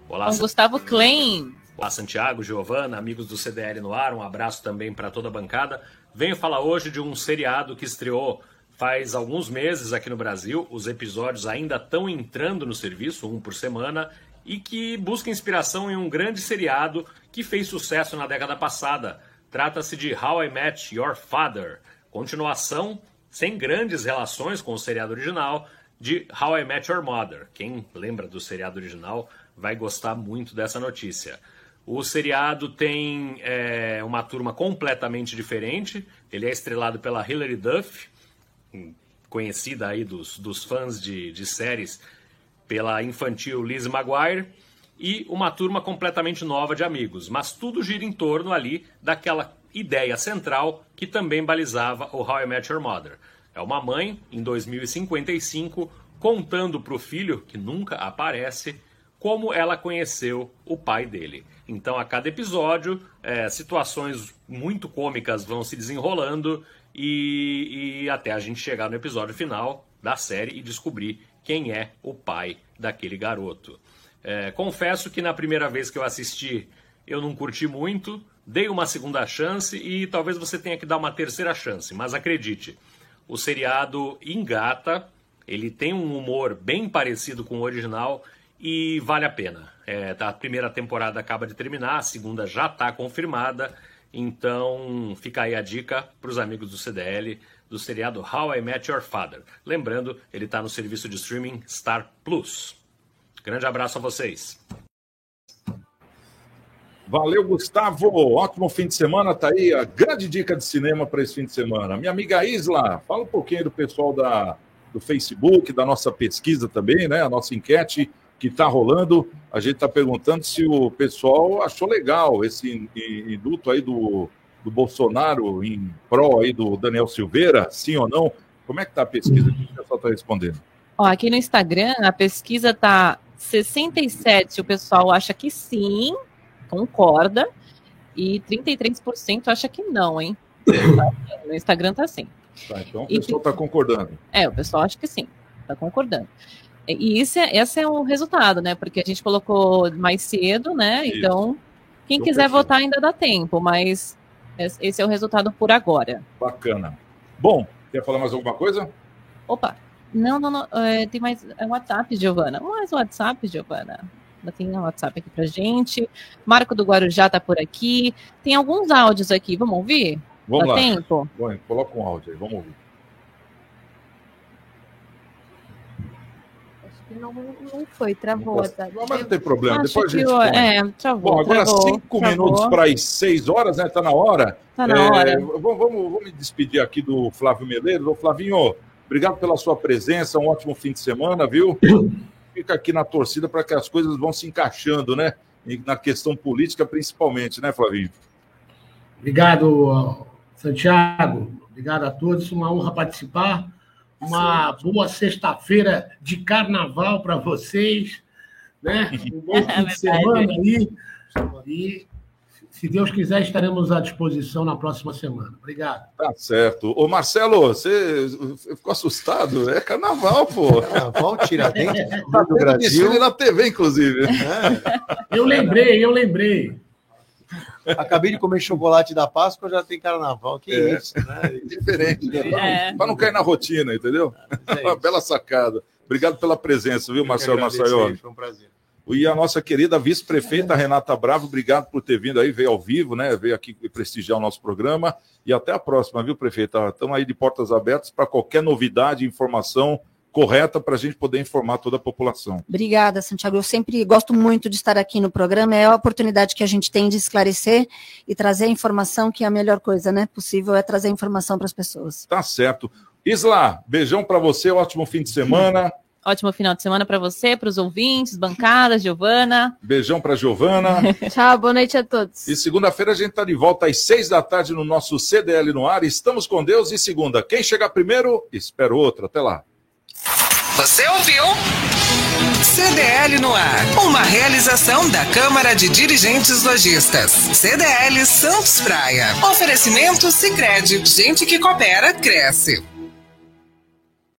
S17: Olá,
S4: Com Gustavo Klein.
S17: Olá, Santiago, Giovana, amigos do CDL no ar, um abraço também para toda a bancada. Venho falar hoje de um seriado que estreou faz alguns meses aqui no Brasil. Os episódios ainda estão entrando no serviço, um por semana, e que busca inspiração em um grande seriado que fez sucesso na década passada. Trata-se de How I Met Your Father, continuação sem grandes relações com o seriado original de How I Met Your Mother. Quem lembra do seriado original vai gostar muito dessa notícia. O seriado tem é, uma turma completamente diferente. Ele é estrelado pela Hilary Duff, conhecida aí dos, dos fãs de, de séries pela infantil Lizzie McGuire, e uma turma completamente nova de amigos. Mas tudo gira em torno ali daquela ideia central que também balizava o How I Met Your Mother. É uma mãe, em 2055, contando para o filho, que nunca aparece, como ela conheceu o pai dele. Então, a cada episódio, é, situações muito cômicas vão se desenrolando e, e até a gente chegar no episódio final da série e descobrir quem é o pai daquele garoto. É, confesso que na primeira vez que eu assisti, eu não curti muito, dei uma segunda chance e talvez você tenha que dar uma terceira chance, mas acredite, o seriado engata, ele tem um humor bem parecido com o original e vale a pena. É, a primeira temporada acaba de terminar, a segunda já está confirmada, então fica aí a dica para os amigos do CDL do seriado How I Met Your Father. Lembrando, ele está no serviço de streaming Star Plus. Grande abraço a vocês.
S3: Valeu, Gustavo. Ótimo fim de semana. Tá aí a grande dica de cinema para esse fim de semana. Minha amiga Isla, fala um pouquinho do pessoal da, do Facebook, da nossa pesquisa também, né? A nossa enquete que está rolando. A gente está perguntando se o pessoal achou legal esse in- in- induto aí do, do Bolsonaro em pró aí do Daniel Silveira, sim ou não? Como é que tá a pesquisa? O que o pessoal está respondendo?
S4: Ó, aqui no Instagram, a pesquisa tá 67, o pessoal acha que sim, concorda, e 33% acha que não, hein? No Instagram tá assim.
S3: Tá, então o pessoal está concordando.
S4: É, o pessoal acha que sim, tá concordando. E isso é, esse é o resultado, né? Porque a gente colocou mais cedo, né?
S3: Isso.
S4: Então, quem
S3: Então,
S4: quiser votar ainda dá tempo, mas esse é o resultado por agora.
S3: Bacana. Bom, quer falar mais alguma coisa?
S4: Opa, não, não, não, é, tem mais é WhatsApp, Giovana. Mais WhatsApp, Giovana. Tem um WhatsApp aqui pra gente. Marco do Guarujá tá por aqui. Tem alguns áudios aqui, vamos ouvir?
S3: Vamos
S4: Dá
S3: lá.
S4: tempo?
S3: Bom, coloca um áudio aí, vamos ouvir.
S6: Acho que não, não foi, travou. tá?
S3: Mas não tem problema,
S4: Acho
S3: depois a gente põe.
S4: é, travou,
S3: Bom, agora
S4: travou,
S3: cinco
S4: travou.
S3: minutos para as seis horas, né? Tá na hora.
S4: Tá na hora.
S3: Vamos, vamos, me despedir aqui do Flávio Meleiros. Ô, Flavinho, obrigado pela sua presença, um ótimo fim de semana, viu? (coughs) Fica aqui na torcida para que as coisas vão se encaixando, né? Na questão política, principalmente, né, Flavinho?
S8: Obrigado, Santiago, obrigado a todos. Uma honra participar. Uma boa sexta-feira de carnaval para vocês. Né? (laughs) Um bom fim de semana aí. E, se Deus quiser, estaremos à disposição na próxima semana. Obrigado.
S3: Tá certo. Ô, Marcelo, você ficou assustado? É carnaval, pô.
S9: Carnaval, Tiradentes,
S3: Tá
S9: do Brasil.
S3: na TV, inclusive.
S8: Eu lembrei, eu lembrei.
S9: Acabei de comer chocolate da Páscoa, já tem carnaval. Que
S3: É.
S9: isso, né? (laughs)
S3: Diferente, né?
S9: É.
S3: Para não cair na rotina, entendeu? (laughs) Uma bela sacada. Obrigado pela presença, viu, Marcelo Massaioli?
S9: Foi um prazer.
S3: E a nossa querida vice-prefeita Renata Bravo, obrigado por ter vindo aí, veio ao vivo, né? Veio aqui prestigiar o nosso programa. E até a próxima, viu, prefeita? Estamos aí de portas abertas para qualquer novidade, informação correta para a gente poder informar toda a população.
S7: Obrigada, Santiago. Eu sempre gosto muito de estar aqui no programa. É a oportunidade que a gente tem de esclarecer e trazer a informação, que é a melhor coisa, né? Possível é trazer informação para as pessoas.
S3: Tá certo. Isla, beijão para você, ótimo fim de semana. (laughs)
S4: Ótimo final de semana para você, para os ouvintes, bancadas, Giovana.
S3: Beijão para Giovana. (laughs)
S6: Tchau, boa noite a todos.
S3: E segunda-feira a gente está de volta às seis da tarde no nosso CDL no ar. Estamos com Deus. E segunda, quem chegar primeiro, espera o outro. Até lá.
S5: Você ouviu? CDL no ar. Uma realização da Câmara de Dirigentes Lojistas. CDL Santos Praia. Oferecimento Sicredi. Gente que coopera cresce.